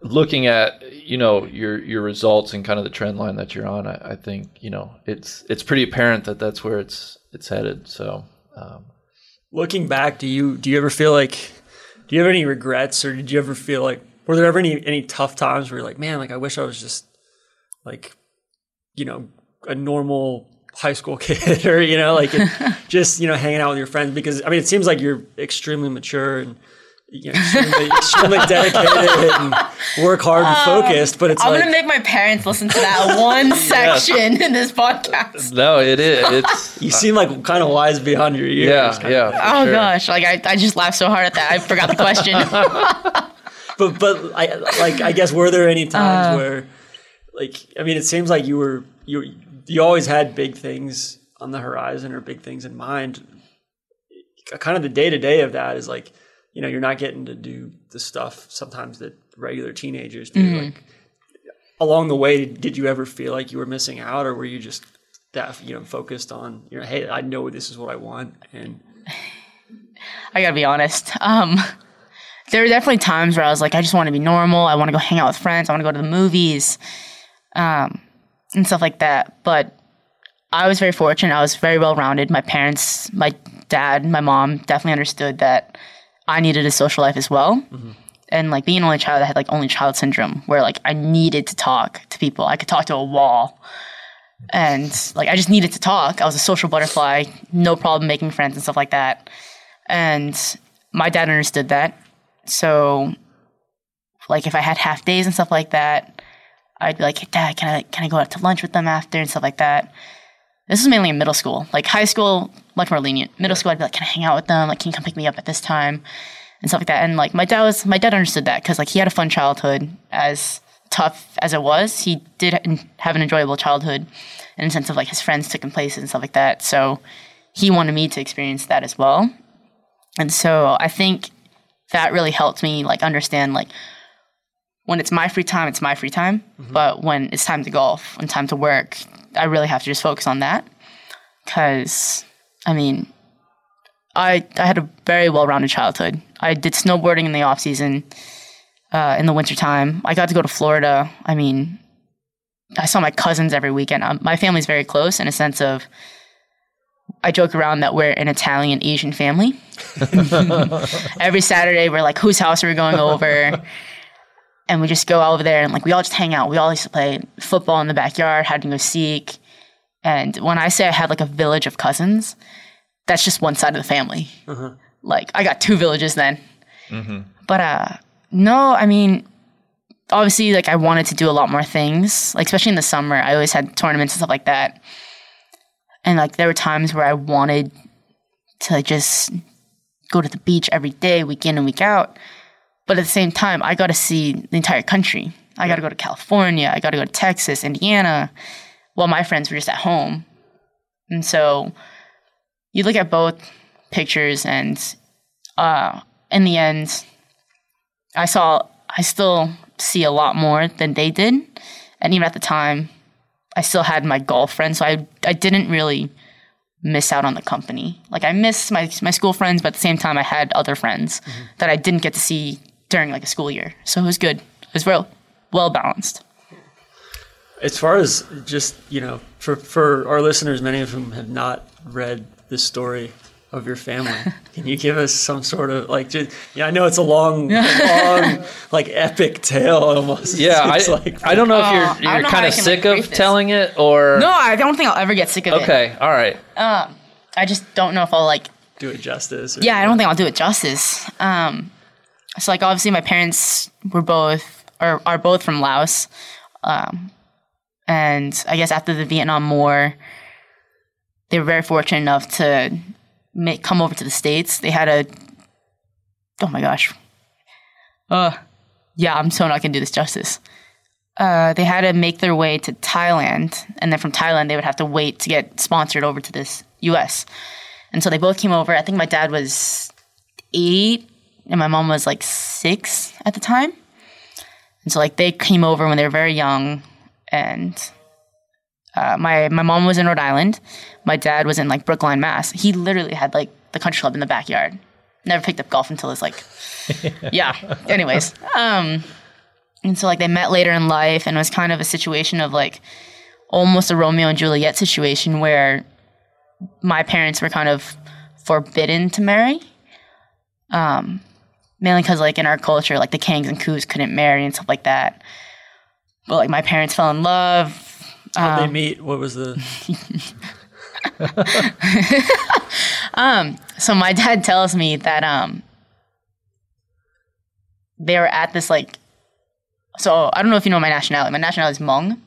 S1: looking at, you know, your your results and kind of the trend line that you're on, I, I think, you know, it's it's pretty apparent that that's where it's it's headed. So, um,
S4: Looking back, do you do you ever feel like do you have any regrets or did you ever feel like were there ever any any tough times where you're like, man, like I wish I was just like you know, a normal high school (laughs) kid or you know, like (laughs) just, you know, hanging out with your friends because I mean it seems like you're extremely mature and you know, extremely, (laughs) extremely dedicated and work hard and focused, but it's
S5: I'm
S4: like
S5: gonna make my parents listen to that one section in this podcast.
S1: no, it is. It's
S4: you seem like kind of wise beyond your years.
S1: yeah,
S4: kind of.
S1: yeah. for
S5: Oh
S1: sure.
S5: gosh, like I, I just laughed so hard at that. I forgot the question.
S4: but but I like I guess were there any times
S5: Uh.
S4: where like I mean it seems like you were you you always had big things on the horizon or big things in mind. Kind of the day to day of that is like you know you're not getting to do the stuff sometimes that regular teenagers do.
S5: Mm-hmm.
S4: Like along the way, did you ever feel like you were missing out, or were you just that you know focused on you know hey I know this is what I want and
S5: I gotta be honest. Um, there were definitely times where I was like, I just want to be normal. I want to go hang out with friends. I want to go to the movies, um, and stuff like that. But I was very fortunate. I was very well rounded. My parents, my dad, my mom definitely understood that I needed a social life as well. Mm-hmm. And like being an only child, I had like only child syndrome, where like I needed to talk to people. I could talk to a wall, and like I just needed to talk. I was a social butterfly, no problem making friends and stuff like that. And my dad understood that. So, like, if I had half days and stuff like that, I'd be like, hey, Dad, can I, can I go out to lunch with them after and stuff like that? This is mainly in middle school. Like, high school, much more lenient. Middle school, I'd be like, can I hang out with them? Like, can you come pick me up at this time? And stuff like that. And, like, my dad was, my dad understood that because, like, he had a fun childhood as tough as it was. He did have an enjoyable childhood in the sense of, like, his friends took him places and stuff like that. So, he wanted me to experience that as well. And so I think that really helped me like understand like when it's my free time, it's my free time. But when it's time to golf and time to work, I really have to just focus on that. Cause I mean, I I had a very well rounded childhood. I did snowboarding in the off season, uh, in the wintertime. I got to go to Florida. I mean, I saw my cousins every weekend. Um, my family's very close in a sense of I joke around that we're an Italian Asian family. (laughs) (laughs) Every Saturday, we're like, whose house are we going over? (laughs) and we just go all over there and like we all just hang out. We all used to play football in the backyard, hide and go seek. And when I say I had like a village of cousins, that's just one side of the family. Like I got two villages then. But uh, no, I mean, obviously, like I wanted to do a lot more things. Like especially in the summer, I always had tournaments and stuff like that and like there were times where I wanted to like, just go to the beach every day, week in and week out. But at the same time, I got to see the entire country. I got to go to California. I got to go to Texas, Indiana, while my friends were just at home. And so you look at both pictures, and uh, in the end, I saw, I still see a lot more than they did. And even at the time, I still had my golf friends, so I I didn't really miss out on the company. Like I missed my my school friends, but at the same time I had other friends that I didn't get to see during like a school year. So it was good. It was well well balanced.
S4: As far as just you know, for for our listeners, many of whom have not read the story, of your family. (laughs) Can you give us some sort of like? Just, yeah, I know it's a long, (laughs) long, like epic tale almost.
S1: Yeah, (laughs) I,
S4: like-
S1: I don't know
S5: Oh,
S1: if you're
S5: don't
S1: you're kind of sick
S5: like,
S1: of
S5: brief this.
S1: telling it, or
S5: No, I don't think I'll ever get sick of it.
S1: okay, all right.
S5: I just don't know if I'll like.
S4: do it justice. or-
S5: Yeah, I don't think I'll do it justice. Um, so like obviously my parents were both or are both from Laos, um, and I guess after the Vietnam War, they were very fortunate enough to make, come over to the states. They had a oh my gosh, uh, yeah, I'm so not gonna do this justice. Uh, they had to make their way to Thailand, and then from Thailand they would have to wait to get sponsored over to this U.S. And so they both came over. I think my dad was eight and my mom was like six at the time. And so like they came over when they were very young and uh, my my mom was in Rhode Island. My dad was in like Brookline, Mass. He literally had like the country club in the backyard. Never picked up golf until it's like (laughs) yeah. Anyways, um and so like they met later in life and it was kind of a situation of like almost a Romeo and Juliet situation where my parents were kind of forbidden to marry. Um, mainly because like in our culture, like the Khangs and Koos couldn't marry and stuff like that. But like my parents fell in love.
S4: How'd
S5: Um,
S4: they meet? What was the? (laughs)
S5: um So my (laughs) dad tells me that um they were at this like so I don't know if you know my nationality. My nationality is Hmong.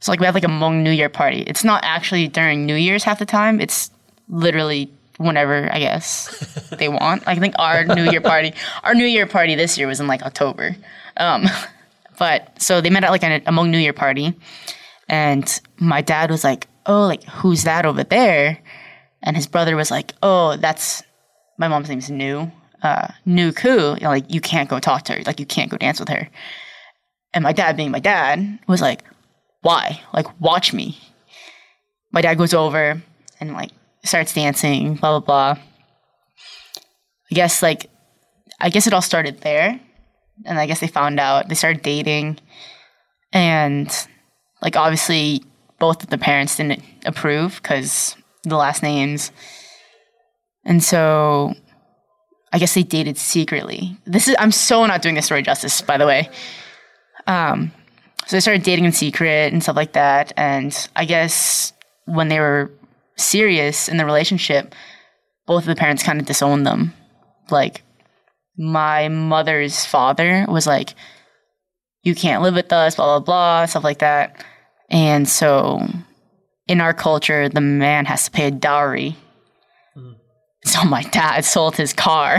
S5: So like we have like a Hmong New Year party. It's not actually during New Year's half the time. It's literally whenever I guess they want. I think our New Year party, our New Year party this year was in like October. Um, but so they met at like a, a Hmong New Year party, and my dad was like, "Oh, like who's that over there?" And his brother was like, "Oh, that's my mom's name's Nu, uh, Nu Ku. You know, like you can't go talk to her. Like you can't go dance with her." And my dad, being my dad, was like, "Why? Like watch me." My dad goes over and like starts dancing, blah blah blah. I guess like, I guess it all started there, and I guess they found out they started dating, and like obviously both of the parents didn't approve because the last names. And so I guess they dated secretly. This is I'm so not doing this story justice, by the way. Um so they started dating in secret and stuff like that. And I guess when they were serious in the relationship, both of the parents kind of disowned them. Like my mother's father was like, You can't live with us, blah blah blah, stuff like that. And so in our culture, the man has to pay a dowry. Hmm. So my dad sold his car,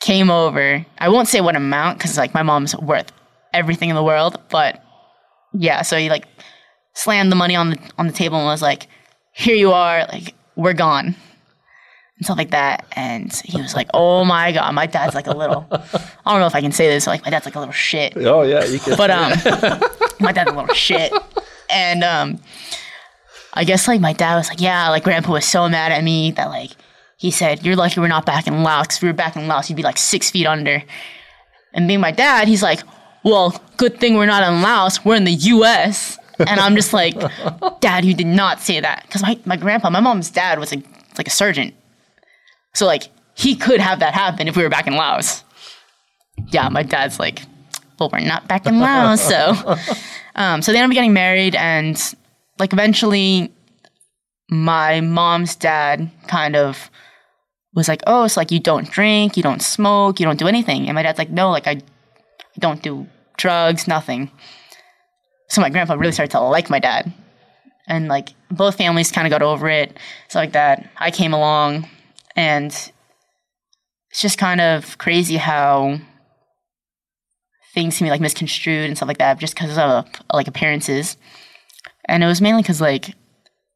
S5: came over. I won't say what amount because like my mom's worth everything in the world, but yeah. So he like slammed the money on the on the table and was like, "Here you are, like we're gone." And stuff like that, and he was like, "Oh my god, my dad's like a little. (laughs) I don't know if I can say this. Like, my dad's like a little shit.
S1: Oh yeah, you can.
S5: But um, (laughs) my dad's a little shit, and um, I guess like my dad was like, yeah, like grandpa was so mad at me that like he said, you're lucky we're not back in Laos. if we were back in Laos, you'd be like six feet under. And being my dad, he's like, well, good thing we're not in Laos. We're in the U.S. And I'm just like, Dad, you did not say that because my my grandpa, my mom's dad was like like a surgeon, so like he could have that happen if we were back in Laos. Yeah, my dad's like, well, we're not back in Laos, so. (laughs) Um, so they ended up getting married, and like eventually, my mom's dad kind of was like, "Oh, it's like you don't drink, you don't smoke, you don't do anything," and my dad's like, "No, like I don't do drugs, nothing." So my grandpa really started to like my dad, and like both families kind of got over it, stuff like that. I came along, and it's just kind of crazy how things can be like misconstrued and stuff like that just because of like appearances. And it was mainly because like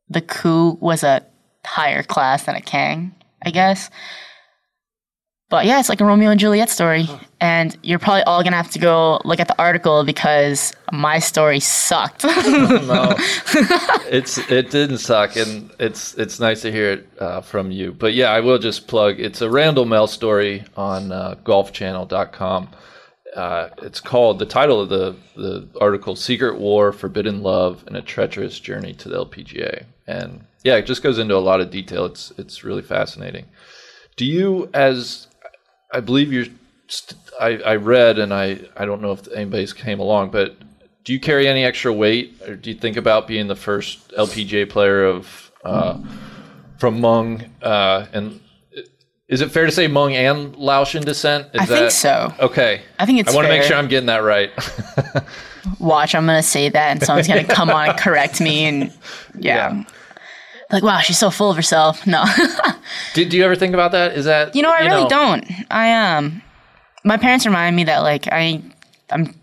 S5: the Koo was a higher class than a Khang, I guess. But yeah, it's like a Romeo and Juliet story. And you're probably all gonna have to go look at the article because my story sucked. (laughs)
S1: no, (laughs) it's it didn't suck, and it's it's nice to hear it uh, from you. But yeah, I will just plug. It's a Randall Mell story on uh, GolfChannel.com. Uh, it's called the title of the the article: "Secret War, Forbidden Love, and a Treacherous Journey to the LPGA." and yeah, it just goes into a lot of detail. It's it's really fascinating. Do you, as I believe you're, st- I, I read and I I don't know if anybody's came along, but do you carry any extra weight, or do you think about being the first LPGA player of uh, from Hmong uh, and is it fair to say Hmong and Laotian descent? Is
S5: I think so.
S1: Okay.
S5: I think it's
S1: I want to make sure I'm getting that right.
S5: Watch, I'm gonna say that, and someone's gonna come on and correct me, and yeah.
S1: Yeah.
S5: Like, wow, she's so full of herself. (laughs) No, (laughs)
S1: do, do you ever think about that? Is that
S5: you know, I really
S1: know-
S5: don't. I um, my parents remind me that like I, I'm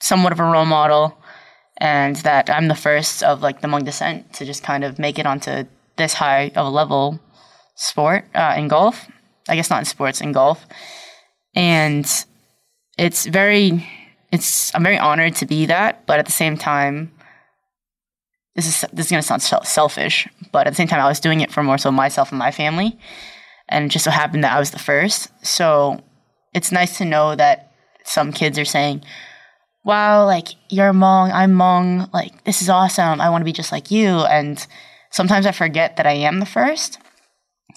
S5: somewhat of a role model, and that I'm the first of like the Hmong descent to just kind of make it onto this high of a level sport uh, in golf. I guess not in sports, in golf, and it's very, it's I'm very honored to be that, but at the same time, this is this is gonna sound selfish, but at the same time, I was doing it for more so myself and my family, and it just so happened that I was the first. So it's nice to know that some kids are saying, "Wow, like you're Hmong, I'm Hmong, like this is awesome. I want to be just like you." And sometimes I forget that I am the first.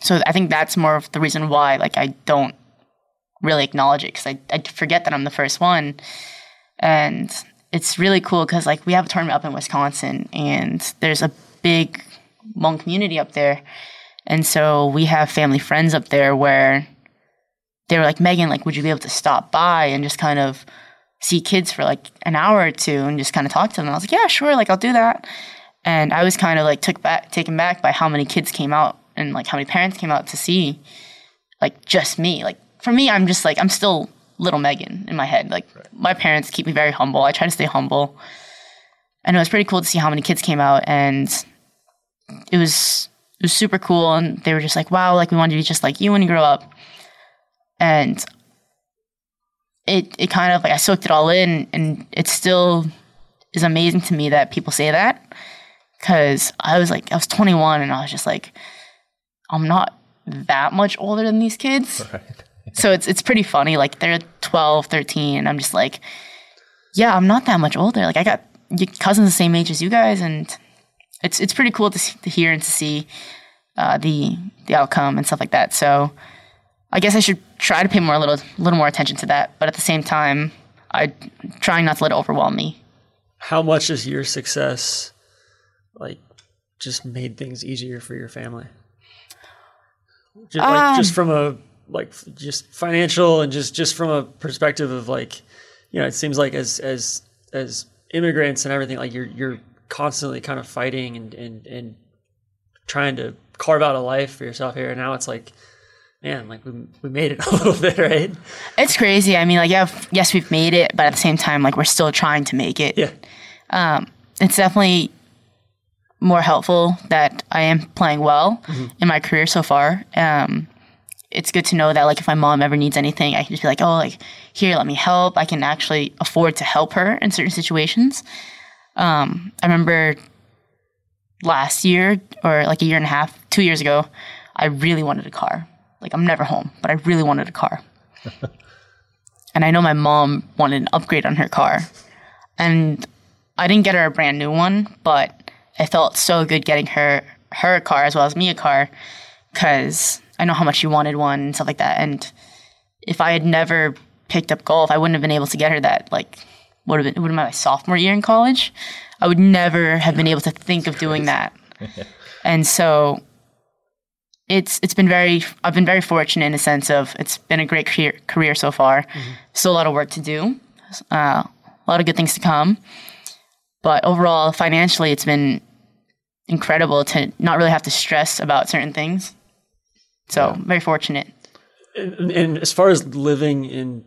S5: So I think that's more of the reason why, like, I don't really acknowledge it because I, I forget that I'm the first one. And it's really cool because, like, we have a tournament up in Wisconsin and there's a big Hmong community up there. And so we have family friends up there where they were like, Megan, like, would you be able to stop by and just kind of see kids for like an hour or two and just kind of talk to them? And I was like, yeah, sure, like, I'll do that. And I was kind of like took back, taken back by how many kids came out and like how many parents came out to see like just me. Like for me, I'm just like I'm still little Megan in my head. Like my parents keep me very humble. I try to stay humble. And it was pretty cool to see how many kids came out and it was it was super cool and they were just like, Wow, like we want to be just like you when you grow up. And it it kind of like I soaked it all in and it still is amazing to me that people say that. Cause I was like I was 21 and I was just like I'm not that much older than these kids. So it's it's pretty funny. Like they're 12, 13, and I'm just like, yeah, I'm not that much older. Like I got cousins the same age as you guys, and it's it's pretty cool to, s- to hear and to see uh, the the outcome and stuff like that. So I guess I should try to pay more a little little more attention to that, but at the same time, I trying not to let it overwhelm me.
S4: How much has your success, like, just made things easier for your family? Just, like,
S5: Um,
S4: just from a like just financial and just just from a perspective of like, you know, it seems like as as as immigrants and everything, like you're you're constantly kind of fighting and and and trying to carve out a life for yourself here. And now it's like, man, like we we made it (laughs) a little bit, right?
S5: It's crazy. I mean, like, yeah, yes, we've made it, but at the same time, like, we're still trying to make it.
S4: Yeah. Um.
S5: It's definitely more helpful that I am playing well in my career so far. Um, it's good to know that like if my mom ever needs anything, I can just be like, oh, like here, let me help. I can actually afford to help her in certain situations. Um, I remember last year or like a year and a half, two years ago, I really wanted a car. Like I'm never home, but I really wanted a car. (laughs) and I know my mom wanted an upgrade on her car. And I didn't get her a brand new one, but I felt so good getting her her car as well as me a car because I know how much she wanted one and stuff like that. And if I had never picked up golf, I wouldn't have been able to get her that. Like, would have been would have been my sophomore year in college. I would never have been able to think of doing that. (laughs) and so it's it's been very I've been very fortunate in a sense of it's been a great career career so far. Still a lot of work to do. Uh, a lot of good things to come. But overall, financially, it's been incredible to not really have to stress about certain things. So very fortunate.
S4: And, and as far as living in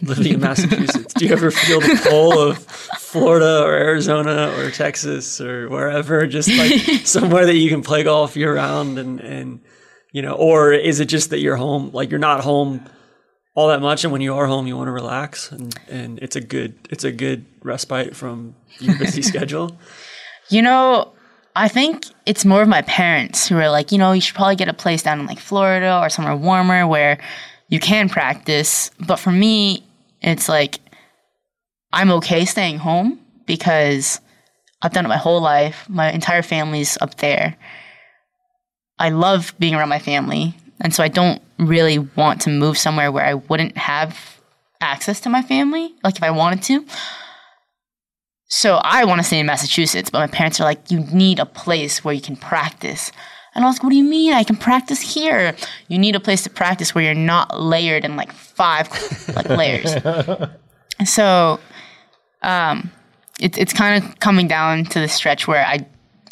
S4: living in Massachusetts, do you ever feel the pull of Florida or Arizona or Texas or wherever, just like (laughs) somewhere that you can play golf year round and and you know, or is it just that you're home, like you're not home all that much, and when you are home, you want to relax, and and it's a good it's a good respite from your busy (laughs) schedule.
S5: You know, I think it's more of my parents who are like, you know, you should probably get a place down in like Florida or somewhere warmer where you can practice. But for me, it's like I'm okay staying home because I've done it my whole life. My entire family's up there. I love being around my family. And so I don't really want to move somewhere where I wouldn't have access to my family, like if I wanted to. So I want to stay in Massachusetts, but my parents are like, you need a place where you can practice. And I was like, what do you mean? I can practice here. You need a place to practice where you're not layered in like five (laughs) like layers. And so um, it, it's kind of coming down to the stretch where I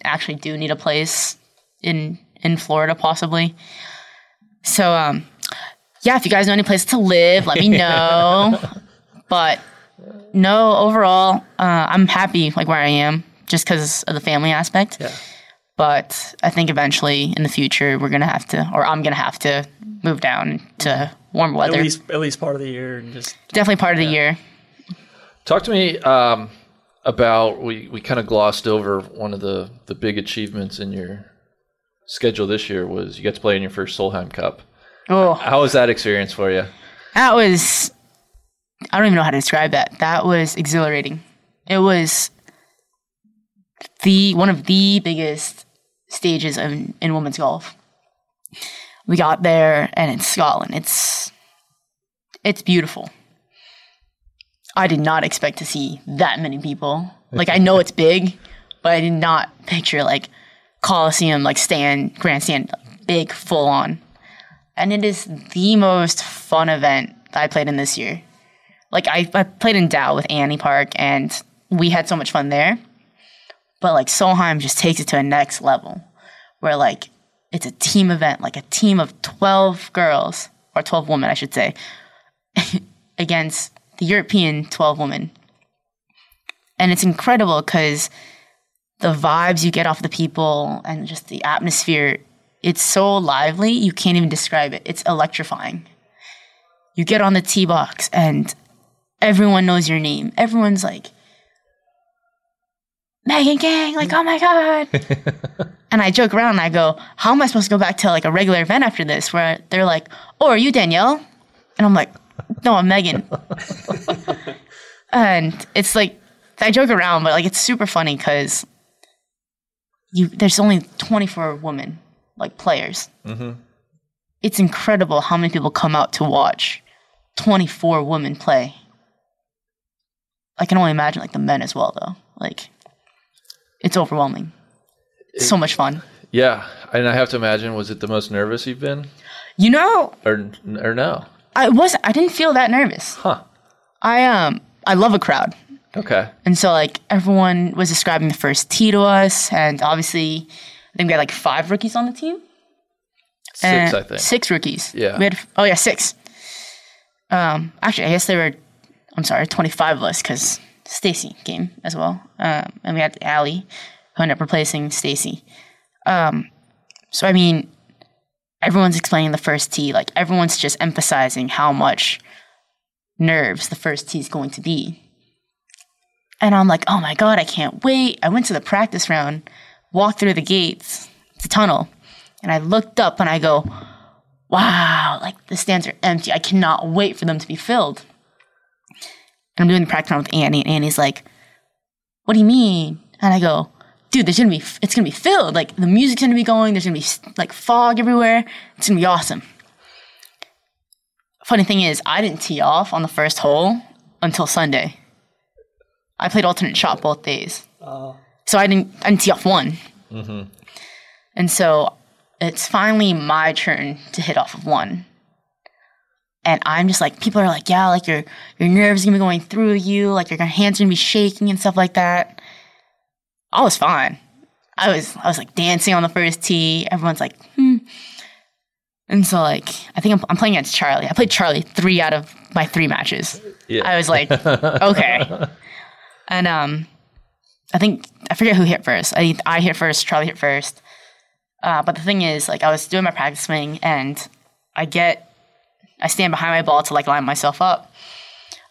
S5: actually do need a place in in Florida, possibly. So um, yeah, if you guys know any place to live, let me (laughs) know. but no, overall, uh, I'm happy like where I am, just because of the family aspect.
S4: Yeah.
S5: But I think eventually in the future we're gonna have to, or I'm gonna have to move down to warm
S4: At
S5: weather.
S4: least at least part of the year and just
S5: Definitely part of the year.
S1: Talk to me um, about we, we kind of glossed over one of the, the big achievements in your schedule this year was you got to play in your first Solheim Cup.
S5: Oh,
S1: How was that experience for you?
S5: that was. I don't even know how to describe that. That was exhilarating. It was the one of the biggest stages in, in women's golf. We got there, and in Scotland, it's it's beautiful. I did not expect to see that many people. Like I know it's big, but I did not picture like Coliseum, like stand, grandstand, big, full on. And it is the most fun event that I played in this year. Like I, I played in Dow with Annie Park, and we had so much fun there. But like Solheim just takes it to a next level, where like it's a team event, like a team of twelve girls or twelve women, I should say, (laughs) against the European 12 women. And it's incredible because the vibes you get off the people and just the atmosphere, it's so lively, you can't even describe it. It's electrifying. You get on the tee box and everyone knows your name. Everyone's like, Megan Khang, like, oh my God. (laughs) and I joke around and I go, how am I supposed to go back to like a regular event after this? Where they're like, oh, are you Danielle? And I'm like, no, I'm Megan. (laughs) and it's like I joke around, but like it's super funny because you there's only 24 women like players. Mm-hmm. It's incredible how many people come out to watch 24 women play. I can only imagine like the men as well, though. Like it's overwhelming. so much fun.
S1: Yeah, and I have to imagine, was it the most nervous you've been,
S5: You know,
S1: or or no?
S5: I wasn't. I didn't feel that nervous.
S1: Huh?
S5: I um I love a crowd.
S1: Okay.
S5: And so like everyone was describing the first tee to us, and obviously I think we had like five rookies on the team.
S1: Six,
S5: And-
S1: I think.
S5: Six rookies.
S1: Yeah.
S5: We had oh yeah six. Um, actually, I guess there were. I'm sorry, 25 of us because Stacy came as well, um, and we had Allie, who ended up replacing Stacy. Um, so I mean, everyone's explaining the first tee. Like everyone's just emphasizing how much nerves the first tee is going to be. And I'm like, oh my God, I can't wait. I went to the practice round, walked through the gates, the tunnel, and I looked up and I go, wow, like the stands are empty. I cannot wait for them to be filled. And I'm doing the practice round with Annie, and Annie's like, what do you mean? And I go, dude, there's gonna be, it's gonna be filled. Like the music's gonna be going, there's gonna be like fog everywhere. It's gonna be awesome. Funny thing is, I didn't tee off on the first hole until Sunday. I played alternate shot both days. Oh. So I didn't, I didn't tee off one. Mm-hmm. And so it's finally my turn to hit off of one. And I'm just like, people are like, yeah, like your your nerves gonna be going through you, like your hands gonna be shaking and stuff like that. I was fine. I was I was like dancing on the first tee. Everyone's like, hmm. And so like I think I'm, I'm playing against Charley. I played Charley three out of my three matches.
S1: Yeah.
S5: I was like, okay. (laughs) And um, I think I forget who hit first. I think I hit first. Charley hit first. Uh, but the thing is, like, I was doing my practice swing, and I get, I stand behind my ball to like line myself up.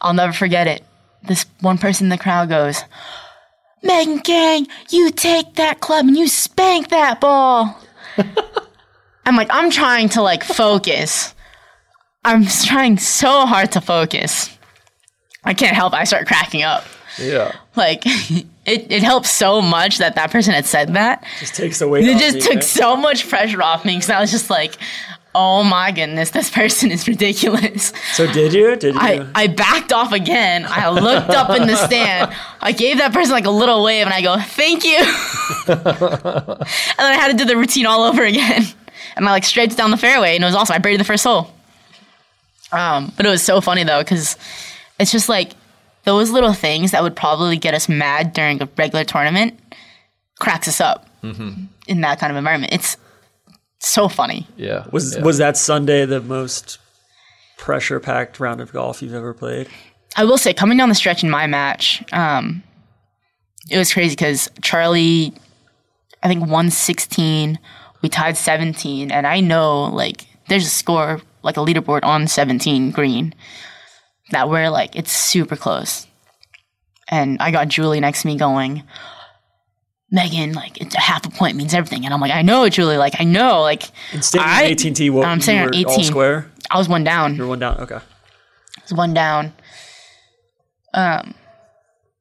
S5: I'll never forget it. This one person in the crowd goes, "Megan Khang, you take that club and you spank that ball." (laughs) I'm like, I'm trying to like focus. I'm trying so hard to focus. I can't help. it. I start cracking up
S1: Yeah.
S5: like (laughs) it, it helped so much that that person had said that.
S4: Just takes weight.
S5: It just took so much pressure off me because I was just like, oh my goodness, this person is ridiculous.
S4: So did you? Did you?
S5: I, I backed off again. I looked up in the (laughs) stand. I gave that person like a little wave and I go, thank you. (laughs) and then I had to do the routine all over again. And I like straight down the fairway and it was awesome. I buried the first hole. Um, but it was so funny though, because it's just like those little things that would probably get us mad during a regular tournament cracks us up in that kind of environment. It's so funny.
S1: Yeah.
S4: was
S1: yeah.
S4: was that Sunday the most pressure packed round of golf you've ever played?
S5: I will say, coming down the stretch in my match, um, it was crazy because Charley, I think, won 16. We tied 17. And I know, like, there's a score, like a leaderboard on 17 green that we're like, it's super close. And I got Juli next to me going, Megan, like, it's a half a point means everything. And I'm like, I know, Juli. Like, I know. Like,
S4: And staying
S5: I-
S4: in AT&T, what
S5: I'm
S4: you
S5: saying
S4: were all
S5: 18.
S4: square.
S5: I was one down.
S4: You're one down. Okay.
S5: It's one down. Um,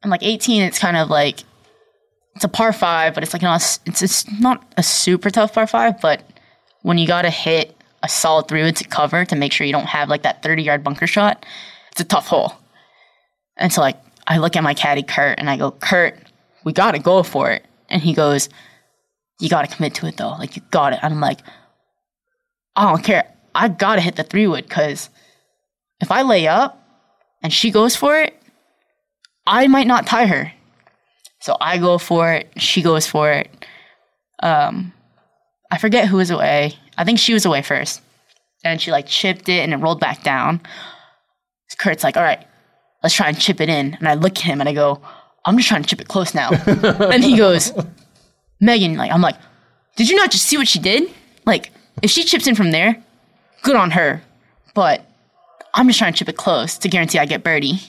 S5: and like 18, it's kind of like it's a par five, but it's like not it's it's not a super tough par five. But when you got to hit a solid three wood to cover to make sure you don't have like that 30 yard bunker shot, it's a tough hole. And so like I look at my caddy Kurt and I go, Kurt, we got to go for it. And he goes, You got to commit to it though. Like you got it. And I'm like, I don't care. I got to hit the three wood because if I lay up and she goes for it, I might not tie her. So I go for it, she goes for it. Um, I forget who was away. I think she was away first. And she like chipped it and it rolled back down. Kurt's like, all right, let's try and chip it in. And I look at him and I go, I'm just trying to chip it close now. (laughs) and he goes, Megan, like, I'm like, did you not just see what she did? Like, if she chips in from there, good on her. But I'm just trying to chip it close to guarantee I get birdie.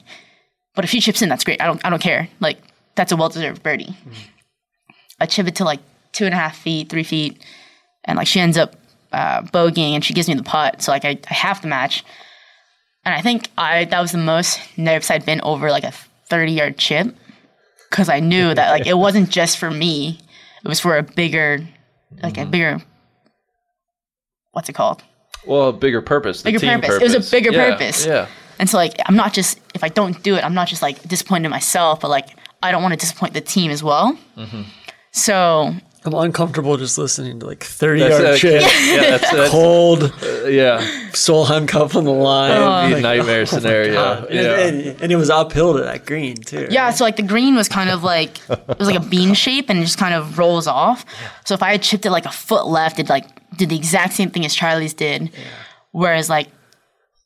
S5: But if she chips in, that's great. I don't I don't care. Like that's a well deserved birdie. I chip it to like two and a half feet, three feet, and like she ends up uh, bogeying and she gives me the putt. So like I, I have the match. And I think I that was the most nervous I'd been over like a 30 yard chip because I knew that like it wasn't (laughs) just for me. It was for a bigger, like a mm-hmm. bigger, what's it called?
S1: Well, a bigger purpose.
S5: Bigger
S1: team
S5: purpose. It was a bigger
S1: Yeah,
S5: purpose.
S1: Yeah.
S5: And so like I'm not just if I don't do it, I'm not just like disappointed in myself, but like I don't want to disappoint the team as well. Mm-hmm. So
S4: I'm uncomfortable just listening to like 30
S1: That's
S4: yard
S1: a,
S4: chip,
S1: yeah, that's, that's
S4: cold, uh,
S1: yeah.
S4: Solheim Cup on the line.
S5: Oh.
S1: Be a nightmare oh scenario.
S4: God. And,
S1: yeah.
S4: and- and it was uphill to that green too.
S5: yeah, so like the green was kind of like it was like a bean shape and it just kind of rolls off. So if I had chipped it like a foot left, it like did the exact same thing as Charley's did. Whereas like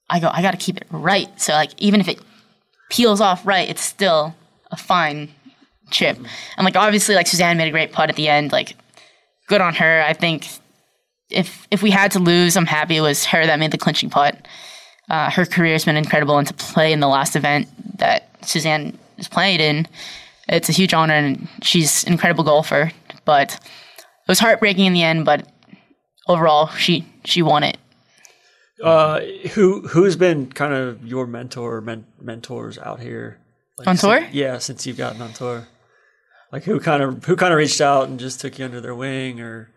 S5: I go, I gotta keep it right. So like even if it peels off right, it's still a fine chip. And like obviously like Suzann made a great putt at the end. Like good on her. I think if if we had to lose, I'm happy it was her that made the clinching putt. Uh, her career has been incredible, and to play in the last event that Suzann is playing in, it's a huge honor, and she's an incredible golfer. But it was heartbreaking in the end. But overall, she she won it.
S4: Uh, who who's been kind of your mentor, men- mentors out here like,
S5: On tour?
S4: since- yeah, since you've gotten on tour. Like who kind of who kind of reached out and just took you under their wing, or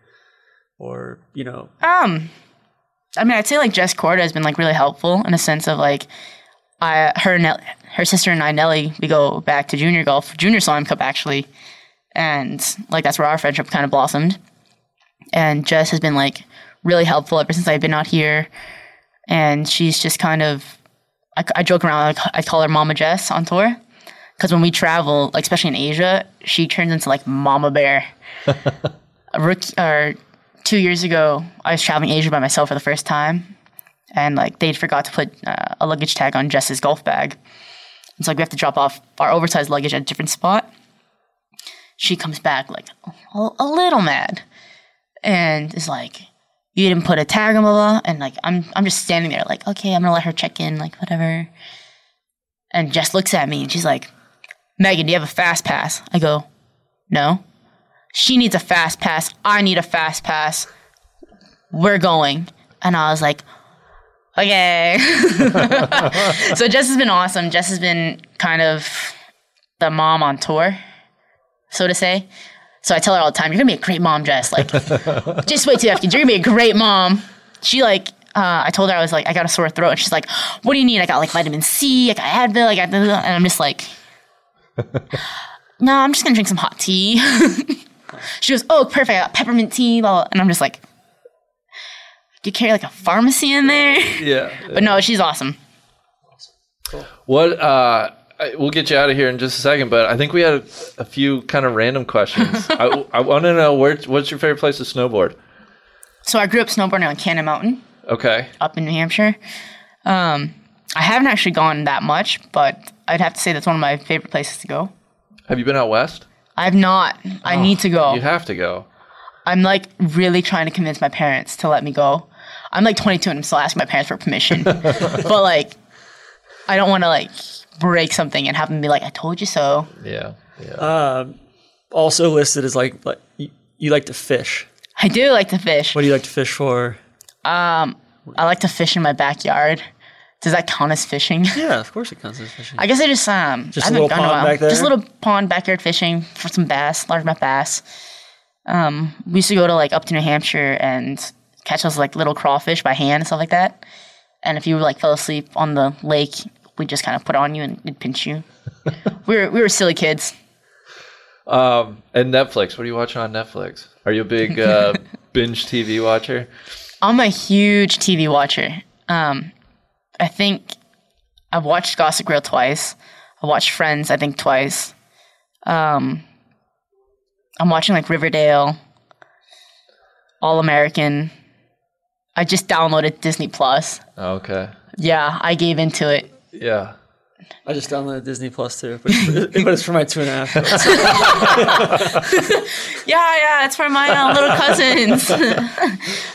S4: or you know,
S5: Um, I mean, I'd say like Jess Korda has been like really helpful in a sense of like, I her Nell, her sister and I Nelly we go back to junior golf, junior Solheim Cup actually, and like that's where our friendship kind of blossomed. And Jess has been like really helpful ever since I've been out here, and she's just kind of, I, I joke around like I call her Mama Jess on tour. Because when we travel, like especially in Asia, she turns into like Mama Bear. (laughs) rookie, or two years ago, I was traveling Asia by myself for the first time, and like they forgot to put uh, a luggage tag on Jess's golf bag. It's like we have to drop off our oversized luggage at a different spot. She comes back like a, a little mad, and is like, "You didn't put a tag on blah blah." And like I'm I'm just standing there like, okay, I'm gonna let her check in, like whatever. And Jess looks at me and she's like, "Megan, do you have a fast pass?" I go, "No." She needs a fast pass. I need a fast pass. We're going. And I was like, okay. (laughs) so Jess has been awesome. Jess has been kind of the mom on tour. so to say. So I tell her all the time, "You're gonna be a great mom, Jess. Like, (laughs) just wait till kids. You're gonna be a great mom." She like, uh, I told her I was like, I got a sore throat, and she's like, "What do you need? I got like vitamin C, I got Advil, I got," and I'm just like, (laughs) "No, I'm just gonna drink some hot tea." (laughs) she goes, "Oh, perfect. I got peppermint tea," blah, blah. and I'm just like, "Do you carry like a pharmacy in there?"
S1: Yeah. (laughs)
S5: But no, she's awesome.
S1: What? Uh, I- we'll get you out of here in just a second, but I think we had a, a few kind of random questions. I, I want to know where. What's your favorite place to snowboard?
S5: So I grew up snowboarding on Cannon Mountain
S1: Okay.
S5: up in New Hampshire. Um, I haven't actually gone that much, but I'd have to say that's one of my favorite places to go.
S1: Have you been out west?
S5: I have not. I oh, need to go.
S1: You have to go.
S5: I'm like really trying to convince my parents to let me go. I'm like 22 and I'm still asking my parents for permission. (laughs) but like, I don't want to like break something and have them be like, "I told you so."
S1: Yeah. Yeah.
S4: Um, also listed as like, like you, you like to fish.
S5: I do like to fish.
S4: What do you like to fish for?
S5: Um, I like to fish in my backyard. Does that count as fishing? (laughs)
S4: Yeah, of course it counts as fishing.
S5: I guess I just um
S4: Just
S5: I
S4: a
S5: haven't
S4: little
S5: gone in a
S4: pond back there?
S5: Just a little pond backyard fishing for some bass, largemouth bass. Um, we used to go to like up to New Hampshire and catch those like little crawfish by hand and stuff like that. And if you like fell asleep on the lake, we just kind of put on you and it'd pinch you. (laughs) we were we were silly kids.
S1: Um, and Netflix. What are you watching on Netflix? Are you a big uh, (laughs) binge TV watcher?
S5: I'm a huge TV watcher. Um, I think I've watched Gossip Girl twice. I watched Friends, I think twice. Um, I'm watching like Riverdale, All American. I just downloaded Disney Plus.
S1: Okay.
S5: Yeah, I gave into it.
S1: Yeah.
S4: I just downloaded Disney Plus too, but it's, (laughs) but it's for my two and a half. (laughs)
S5: Yeah, yeah, it's for my uh, little cousins. (laughs)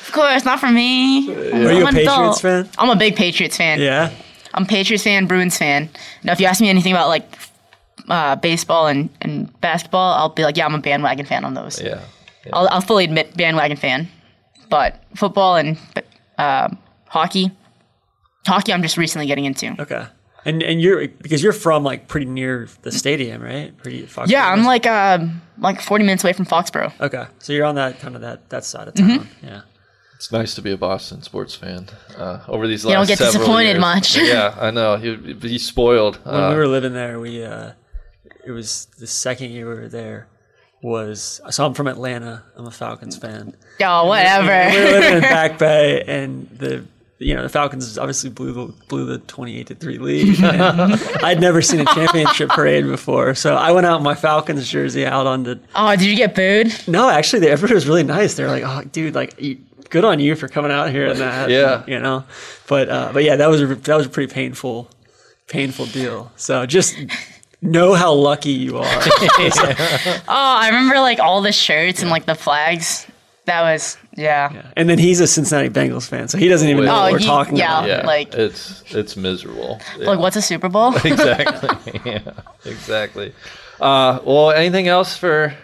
S5: of course, not for me.
S4: Are you a Patriots fan?
S5: I'm a big Patriots fan.
S4: Yeah.
S5: I'm a Patriots fan, Bruins fan. Now, if you ask me anything about like uh, baseball and, and basketball, I'll be like, yeah, I'm a bandwagon fan on those.
S1: Yeah.
S5: I'll, I'll fully admit bandwagon fan. But football and uh, hockey, hockey, I'm just recently getting into.
S4: Okay. And and you're because you're from like pretty near the stadium, right? Pretty. Fox
S5: Yeah, I'm like uh, like 40 minutes away from Foxborough.
S4: Okay, so you're on that kind of that that side of town.
S5: Mm-hmm.
S4: Yeah.
S1: It's nice to be a Boston sports fan. Uh, over these last, You
S5: don't get disappointed
S1: years.
S5: much. (laughs)
S1: yeah, I know. You be spoiled.
S4: When
S1: Uh,
S4: we were living there, we uh, it was the second year we were there. Was so I'm from Atlanta. I'm a Falcons fan.
S5: Oh, whatever.
S4: we were
S5: whatever.
S4: living in (laughs) Back Bay, and the you know the Falcons obviously blew the blew the 28 to three lead. (laughs) I'd never seen a championship parade before, so I went out in my Falcons jersey out on the.
S5: oh, did you get booed?
S4: No, actually, the everybody was really nice. They're like, "Oh, dude, like." Good on you for coming out here and that. (laughs)
S1: Yeah.
S4: you know, but uh, but yeah, that was a that was a pretty painful, painful deal. So just know how lucky you are. (laughs)
S5: Oh, I remember like all the shirts and like the flags. That was yeah.
S4: and then he's a Cincinnati Bengals fan, so he doesn't even know
S5: Oh,
S4: what we're
S5: he-
S4: talking
S5: yeah.
S4: about.
S1: yeah,
S5: like-
S1: it's it's miserable. Yeah.
S5: Like what's a Super Bowl? (laughs)
S1: exactly. yeah, exactly. Uh, well, anything else for?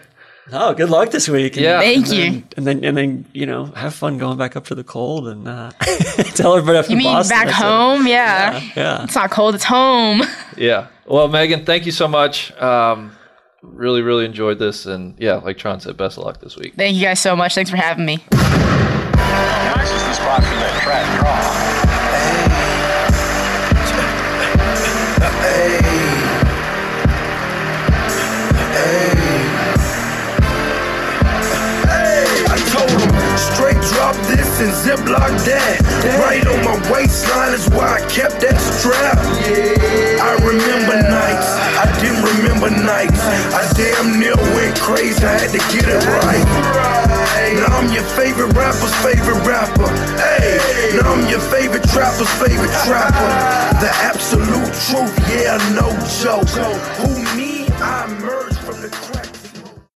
S4: Oh, good luck this week. And-
S1: Yeah.
S5: Thank
S4: and
S5: you.
S4: then, and then and then you know have fun going back up to the cold and uh, (laughs) tell everybody up
S5: You mean
S4: Boston.
S5: back
S4: I said-
S5: home? Yeah.
S4: Yeah.
S5: It's not cold. It's home. (laughs)
S1: Yeah. Well, Megan, thank you so much. Um, really, really enjoyed this, and yeah, like Tron said, best of luck this week.
S5: Thank you guys so much. Thanks for having me.
S2: Nice is the spot for that track draw.
S3: I told him, straight drop this and ziplock that. Right on my waistline is why I kept that strap. I remember nights, I didn't remember nights. I damn near went crazy, I had to get it right. Now I'm your favorite rapper's favorite rapper. Hey, now I'm your favorite trapper's favorite trapper. The absolute truth, yeah, no joke. Who me? I'm